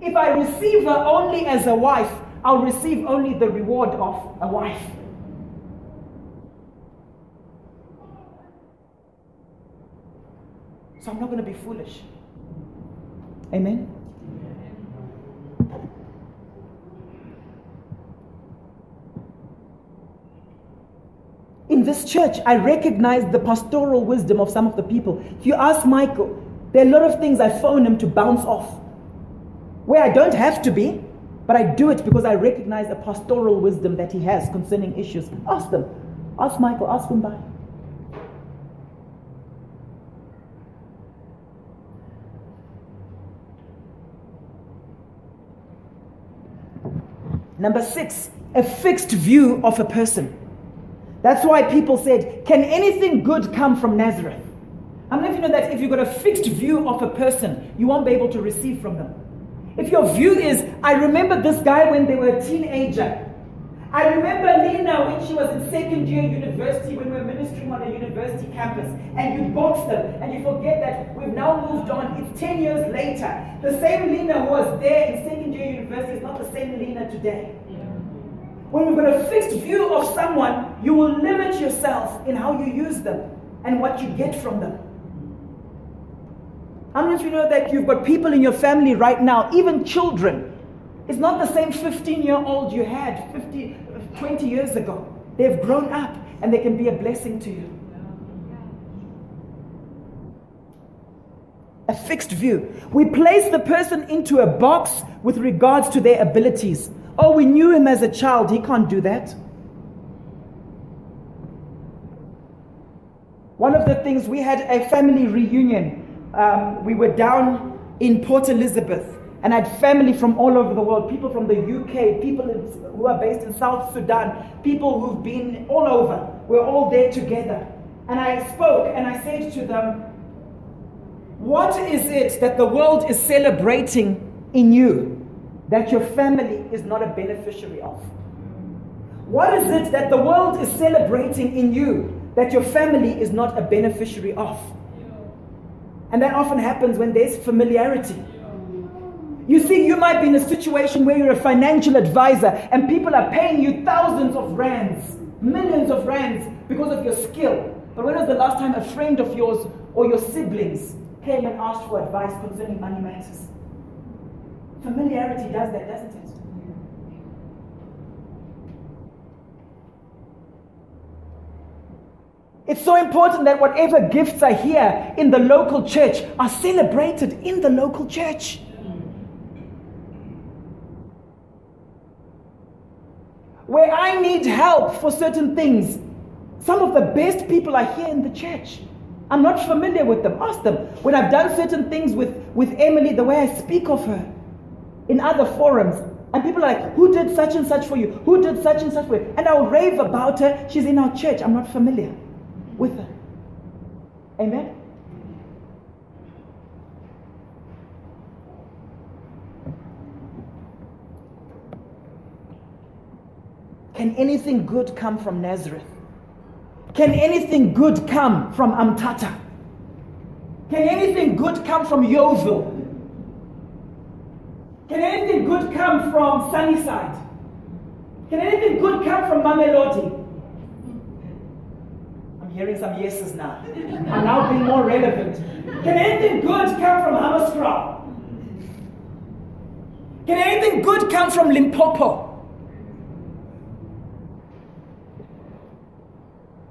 If I receive her only as a wife, I'll receive only the reward of a wife. So I'm not going to be foolish. Amen? In this church, I recognize the pastoral wisdom of some of the people. If you ask Michael, there are a lot of things I phone him to bounce off. Where I don't have to be, but I do it because I recognize the pastoral wisdom that he has concerning issues. Ask them. Ask Michael, ask him by. Number six, a fixed view of a person. That's why people said, Can anything good come from Nazareth? How many of you know that if you've got a fixed view of a person, you won't be able to receive from them? If your view is, I remember this guy when they were a teenager. I remember Lena when she was in second year university, when we were ministering on a university campus, and you box them, and you forget that we've now moved on. It's 10 years later. The same Lena who was there in second year university is not the same Lena today. When you've got a fixed view of someone, you will limit yourself in how you use them and what you get from them. How many of you know that you've got people in your family right now, even children? It's not the same 15 year old you had 50, 20 years ago. They've grown up and they can be a blessing to you. A fixed view. We place the person into a box with regards to their abilities. Oh, we knew him as a child. He can't do that. One of the things, we had a family reunion. Um, we were down in Port Elizabeth and I had family from all over the world people from the UK, people who are based in South Sudan, people who've been all over. We're all there together. And I spoke and I said to them, What is it that the world is celebrating in you? that your family is not a beneficiary of? What is it that the world is celebrating in you that your family is not a beneficiary of. And that often happens when there's familiarity. You see, you might be in a situation where you're a financial advisor and people are paying you thousands of rands, millions of rands because of your skill. But when was the last time a friend of yours or your siblings came and asked for advice concerning money matters? Familiarity does that, doesn't it? It's so important that whatever gifts are here in the local church are celebrated in the local church. Where I need help for certain things, some of the best people are here in the church. I'm not familiar with them. Ask them. When I've done certain things with, with Emily, the way I speak of her in other forums, and people are like, Who did such and such for you? Who did such and such for you? And I'll rave about her. She's in our church. I'm not familiar with them. Amen? Can anything good come from Nazareth? Can anything good come from Umtata? Can anything good come from Yeoville? Can anything good come from Sunnyside? Can anything good come from Mamelodi? Hearing some yeses now. I'm now being more relevant. Can anything good come from Hammanskraal? Can anything good come from Limpopo?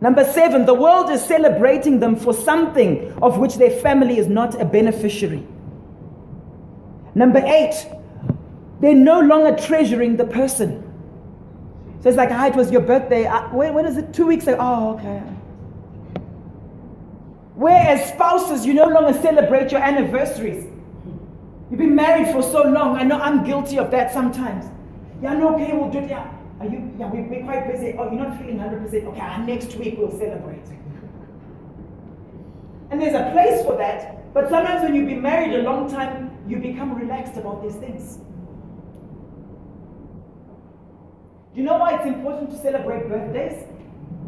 Number seven, the world is celebrating them for something of which their family is not a beneficiary. Number eight, they're no longer treasuring the person. So it's like, ah, it was your birthday. Uh, when, when is it? Two weeks ago. Oh, okay. Whereas spouses, you no longer celebrate your anniversaries. You've been married for so long. I know I'm guilty of that sometimes. Yeah, no, okay, we'll do it. Yeah, are you? Yeah, we, we're quite busy. Oh, you're not feeling 100%. Okay, next week we'll celebrate. [LAUGHS] And there's a place for that. But sometimes when you've been married a long time, you become relaxed about these things. Do you know why it's important to celebrate birthdays?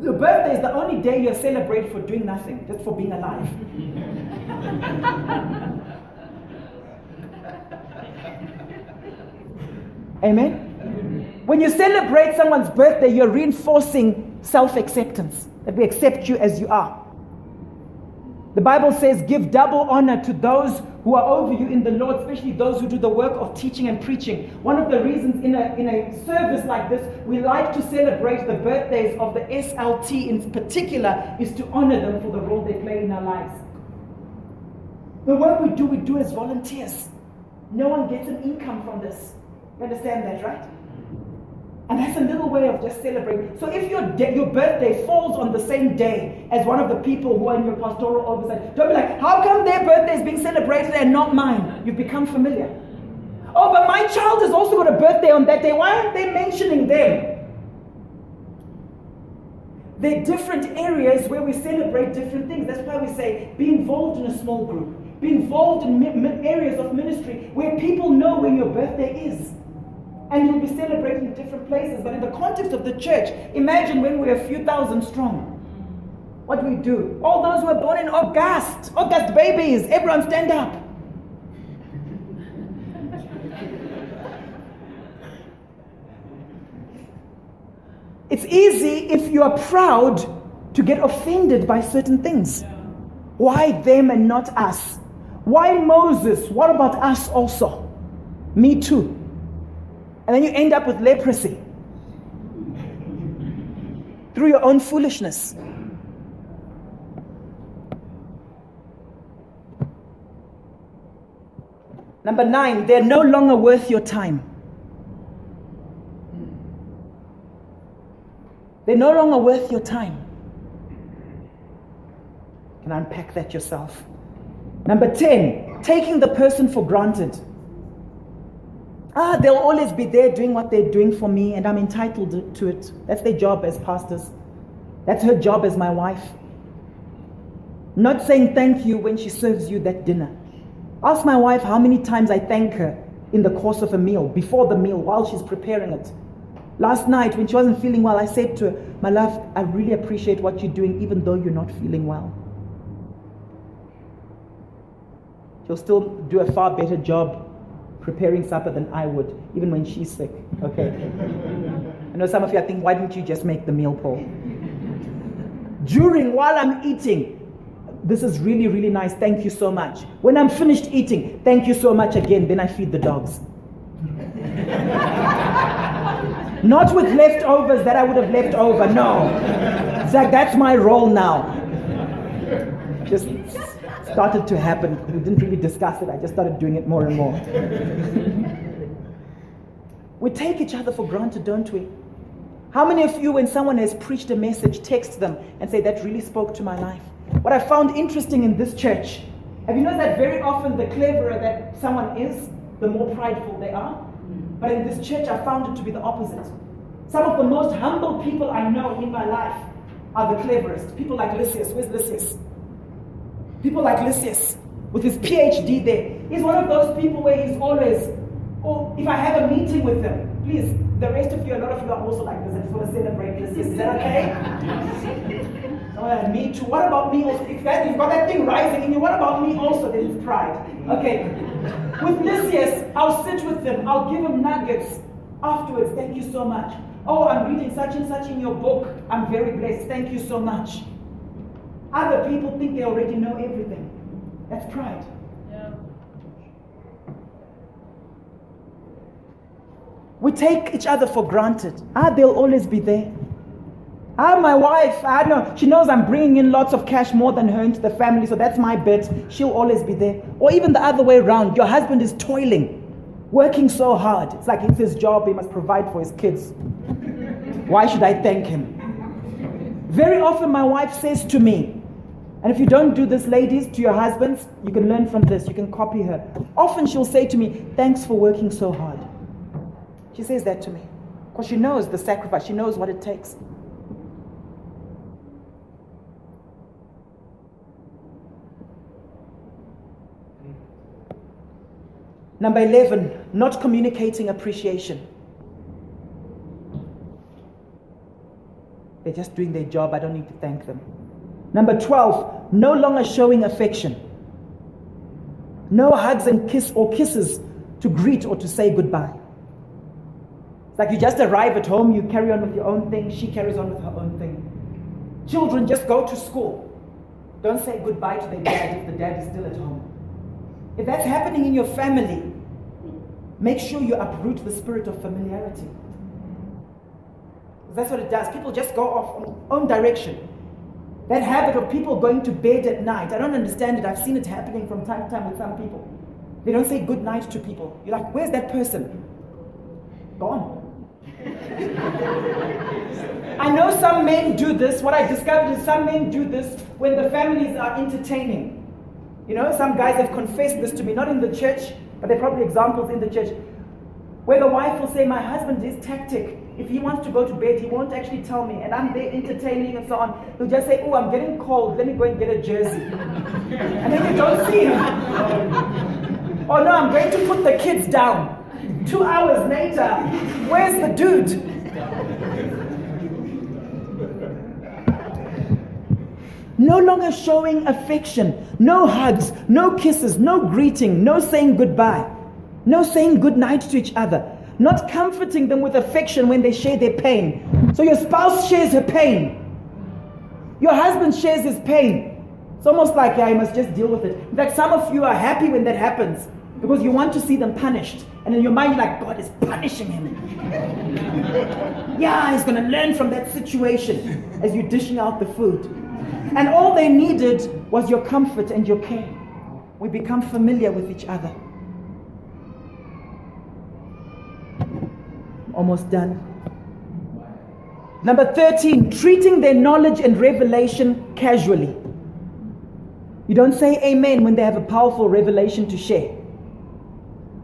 Your birthday is the only day you celebrate for doing nothing, just for being alive. [LAUGHS] Amen? When you celebrate someone's birthday, you're reinforcing self acceptance, that we accept you as you are. The Bible says, give double honor to those who are over you in the Lord, especially those who do the work of teaching and preaching. One of the reasons in a, in a service like this, we like to celebrate the birthdays of the SLT in particular, is to honor them for the role they play in our lives. The work we do, we do as volunteers. No one gets an income from this. You understand that, right? And that's a little way of just celebrating. So if your, de- your birthday falls on the same day as one of the people who are in your pastoral oversight, don't be like, how come their birthday is being celebrated and not mine? You've become familiar. Oh, but my child has also got a birthday on that day. Why aren't they mentioning them? There are different areas where we celebrate different things. That's why we say be involved in a small group, be involved in mi- areas of ministry where people know when your birthday is and you'll be celebrating in different places. But in the context of the church, imagine when we're a few thousand strong. What do we do? All those who were born in August, August babies, everyone stand up. it's easy if you are proud to get offended by certain things. Why them and not us? Why Moses? What about us also? Me too. And then you end up with leprosy through your own foolishness. Number nine, they're no longer worth your time. They're no longer worth your time. You can unpack that yourself. Number 10, taking the person for granted. Ah, they'll always be there doing what they're doing for me, and I'm entitled to it. That's their job as pastors. That's her job as my wife. Not saying thank you when she serves you that dinner. Ask my wife how many times I thank her in the course of a meal, before the meal, while she's preparing it. Last night, when she wasn't feeling well, I said to her, My love, I really appreciate what you're doing, even though you're not feeling well. You'll still do a far better job preparing supper than I would, even when she's sick. Okay? I know some of you are thinking, Why didn't you just make the meal, Paul? During, while I'm eating, this is really, really nice. Thank you so much. When I'm finished eating, thank you so much again. Then I feed the dogs. [LAUGHS] Not with leftovers that I would have left over. No. It's like that's my role now. Just started to happen. We didn't really discuss it. I just started doing it more and more. [LAUGHS] we take each other for granted, don't we? How many of you, when someone has preached a message, text them and say, That really spoke to my life? What I found interesting in this church, have you noticed that very often the cleverer that someone is, the more prideful they are? But in this church, I found it to be the opposite. Some of the most humble people I know in my life are the cleverest. People like Lysias. Where's Lysias? People like Lysias with his PhD there. He's one of those people where he's always, oh, if I have a meeting with him, please, the rest of you, a lot of you are also like this. I just want to celebrate Lysias. Is that okay? [LAUGHS] Oh, me too. What about me also? If that, you've got that thing rising in you, what about me also? Then it's pride. Okay. With Lysias, I'll sit with them. I'll give them nuggets afterwards. Thank you so much. Oh, I'm reading such and such in your book. I'm very blessed. Thank you so much. Other people think they already know everything. That's pride. We take each other for granted. Ah, they'll always be there. Ah, my wife, I know, she knows I'm bringing in lots of cash more than her into the family, so that's my bet. She'll always be there. Or even the other way around. Your husband is toiling, working so hard. It's like it's his job, he must provide for his kids. Why should I thank him? Very often, my wife says to me, and if you don't do this, ladies, to your husbands, you can learn from this, you can copy her. Often she'll say to me, Thanks for working so hard. She says that to me because she knows the sacrifice, she knows what it takes. Number 11, not communicating appreciation. They're just doing their job. I don't need to thank them. Number 12, no longer showing affection. No hugs and kiss or kisses to greet or to say goodbye. Like you just arrive at home, you carry on with your own thing, she carries on with her own thing. Children just go to school. Don't say goodbye to their dad if the dad is still at home. If that's happening in your family, make sure you uproot the spirit of familiarity. That's what it does. People just go off on own direction. That habit of people going to bed at night, I don't understand it. I've seen it happening from time to time with some people. They don't say good night to people. You're like, where's that person? Gone. [LAUGHS] I know some men do this. What I discovered is some men do this when the families are entertaining. You know, some guys have confessed this to me, not in the church, but they're probably examples in the church, where the wife will say, My husband is tactic. If he wants to go to bed, he won't actually tell me, and I'm there entertaining and so on. He'll just say, Oh, I'm getting cold, let me go and get a jersey. [LAUGHS] and then you don't see him. [LAUGHS] oh no, I'm going to put the kids down. Two hours later, where's the dude? no longer showing affection, no hugs, no kisses, no greeting, no saying goodbye, no saying good night to each other, not comforting them with affection when they share their pain. So your spouse shares her pain, your husband shares his pain. It's almost like, yeah, you must just deal with it. In fact, some of you are happy when that happens because you want to see them punished. And in your mind, you're like, God is punishing him. [LAUGHS] yeah, he's going to learn from that situation as you're dishing out the food. And all they needed was your comfort and your care. We become familiar with each other. Almost done. Number 13, treating their knowledge and revelation casually. You don't say amen when they have a powerful revelation to share.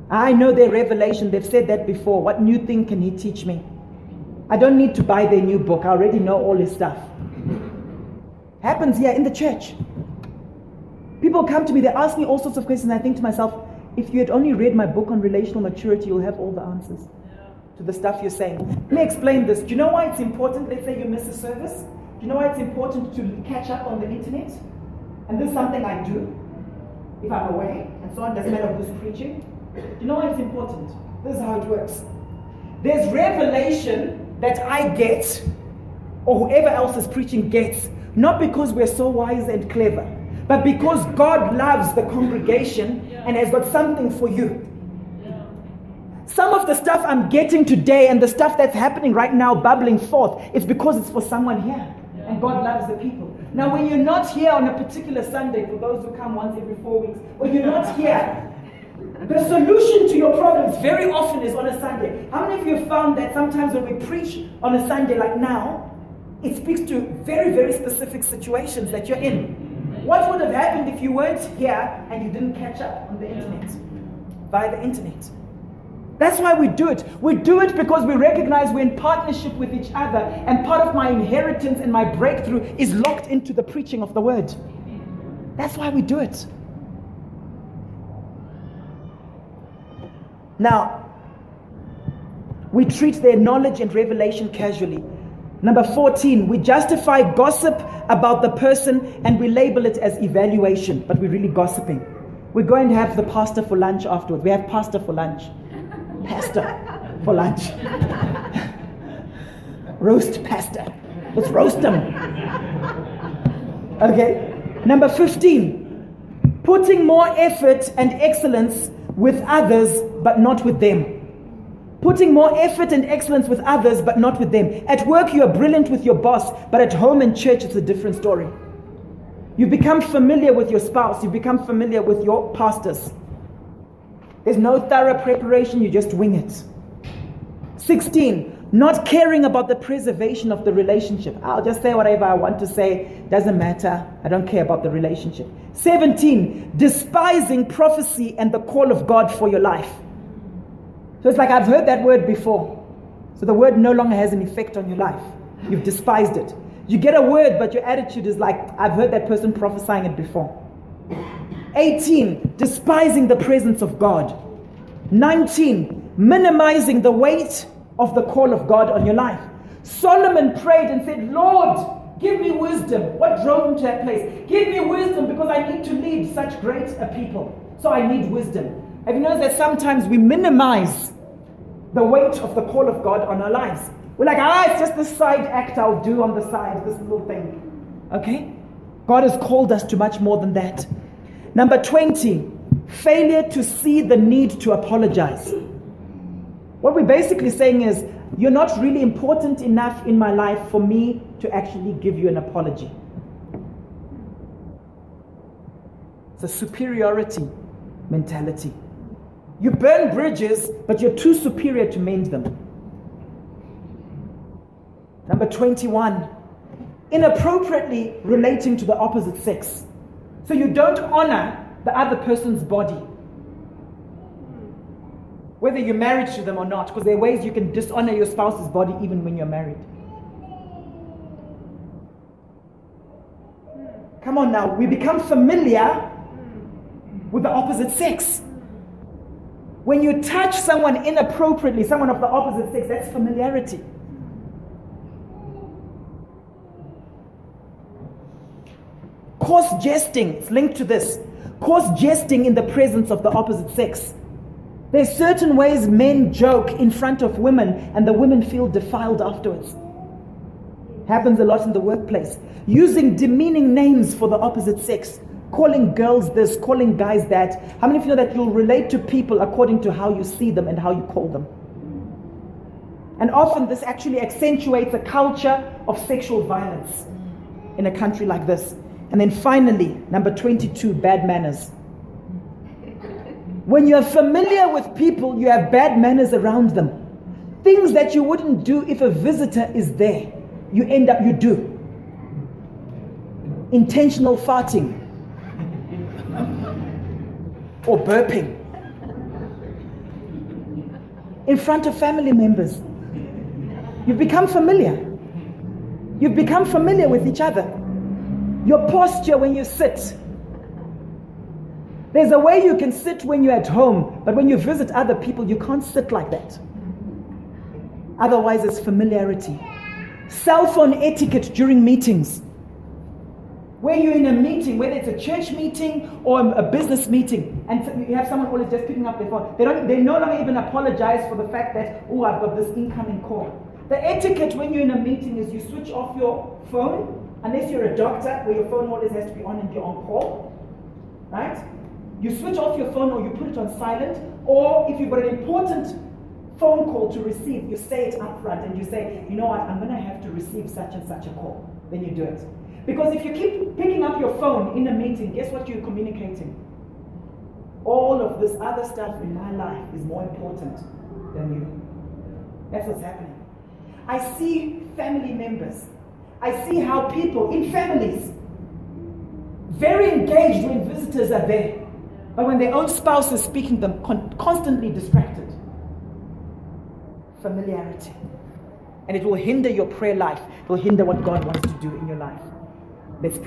I know their revelation, they've said that before. What new thing can he teach me? I don't need to buy their new book, I already know all his stuff. Happens here in the church. People come to me, they ask me all sorts of questions. I think to myself, if you had only read my book on relational maturity, you'll have all the answers. To the stuff you're saying. Let me explain this. Do you know why it's important? Let's say you miss a service. Do you know why it's important to catch up on the internet? And this is something I do if I'm away and so on, doesn't matter who's preaching. Do you know why it's important? This is how it works. There's revelation that I get, or whoever else is preaching gets, not because we're so wise and clever, but because God loves the congregation and has got something for you. Some of the stuff I'm getting today and the stuff that's happening right now, bubbling forth, it's because it's for someone here. And God loves the people. Now, when you're not here on a particular Sunday, for those who come once every four weeks, when you're not here, the solution to your problems very often is on a Sunday. How many of you have found that sometimes when we preach on a Sunday like now, it speaks to very, very specific situations that you're in? What would have happened if you weren't here and you didn't catch up on the internet? Via the internet. That's why we do it. We do it because we recognize we're in partnership with each other, and part of my inheritance and my breakthrough is locked into the preaching of the word. That's why we do it. Now, we treat their knowledge and revelation casually. Number 14, we justify gossip about the person and we label it as evaluation, but we're really gossiping. We're going to have the pastor for lunch afterwards. We have pastor for lunch pasta for lunch. roast pasta. Let's roast them. Okay. Number 15. Putting more effort and excellence with others, but not with them. Putting more effort and excellence with others, but not with them. At work, you are brilliant with your boss, but at home and church, it's a different story. You become familiar with your spouse, you become familiar with your pastors. There's no thorough preparation, you just wing it. 16, not caring about the preservation of the relationship. I'll just say whatever I want to say, doesn't matter. I don't care about the relationship. 17, despising prophecy and the call of God for your life. So it's like I've heard that word before. So the word no longer has an effect on your life. You've despised it. You get a word, but your attitude is like, I've heard that person prophesying it before. 18, despising the presence of God. 19, minimizing the weight of the call of God on your life. Solomon prayed and said, Lord, give me wisdom. What drove him to that place? Give me wisdom because I need to lead such great a people. So I need wisdom. Have you noticed that sometimes we minimize the weight of the call of God on our lives? We're like, ah, it's just the side act I'll do on the side, this little thing. Okay? God has called us to much more than that. Number 20, failure to see the need to apologize. What we're basically saying is, you're not really important enough in my life for me to actually give you an apology. It's a superiority mentality. You burn bridges, but you're too superior to mend them. Number 21, inappropriately relating to the opposite sex. So you don't honor the other person's body. Whether you're married to them or not, because there are ways you can dishonor your spouse's body even when you're married. Come on now, we become familiar with the opposite sex. When you touch someone inappropriately, someone of the opposite sex, that's familiarity. Coarse jesting, it's linked to this. Coarse jesting in the presence of the opposite sex. There's certain ways men joke in front of women and the women feel defiled afterwards. Happens a lot in the workplace. Using demeaning names for the opposite sex. Calling girls this, calling guys that. How many of you know that you'll relate to people according to how you see them and how you call them? And often this actually accentuates a culture of sexual violence in a country like this. And then finally, number 22, bad manners. When you're familiar with people, you have bad manners around them. Things that you wouldn't do if a visitor is there, you end up, you do. Intentional farting or burping in front of family members. You've become familiar. You've become familiar with each other. Your posture when you sit. There's a way you can sit when you're at home, but when you visit other people, you can't sit like that. Otherwise, it's familiarity. Cell phone etiquette during meetings. Where you're in a meeting, whether it's a church meeting or a business meeting, and you have someone always just picking up their phone, they, don't, they no longer even apologize for the fact that, oh, I've got this incoming call. The etiquette when you're in a meeting is you switch off your phone, unless you're a doctor where your phone always has to be on and you're on call, right? You switch off your phone or you put it on silent, or if you've got an important phone call to receive, you say it up front and you say, you know what, I'm going to have to receive such and such a call. Then you do it. Because if you keep picking up your phone in a meeting, guess what you're communicating? All of this other stuff in my life is more important than you. That's what's happening. I see family members. I see how people in families very engaged when visitors are there, but when their own spouse is speaking, them con- constantly distracted. Familiarity. And it will hinder your prayer life. It will hinder what God wants to do in your life. Let's pray.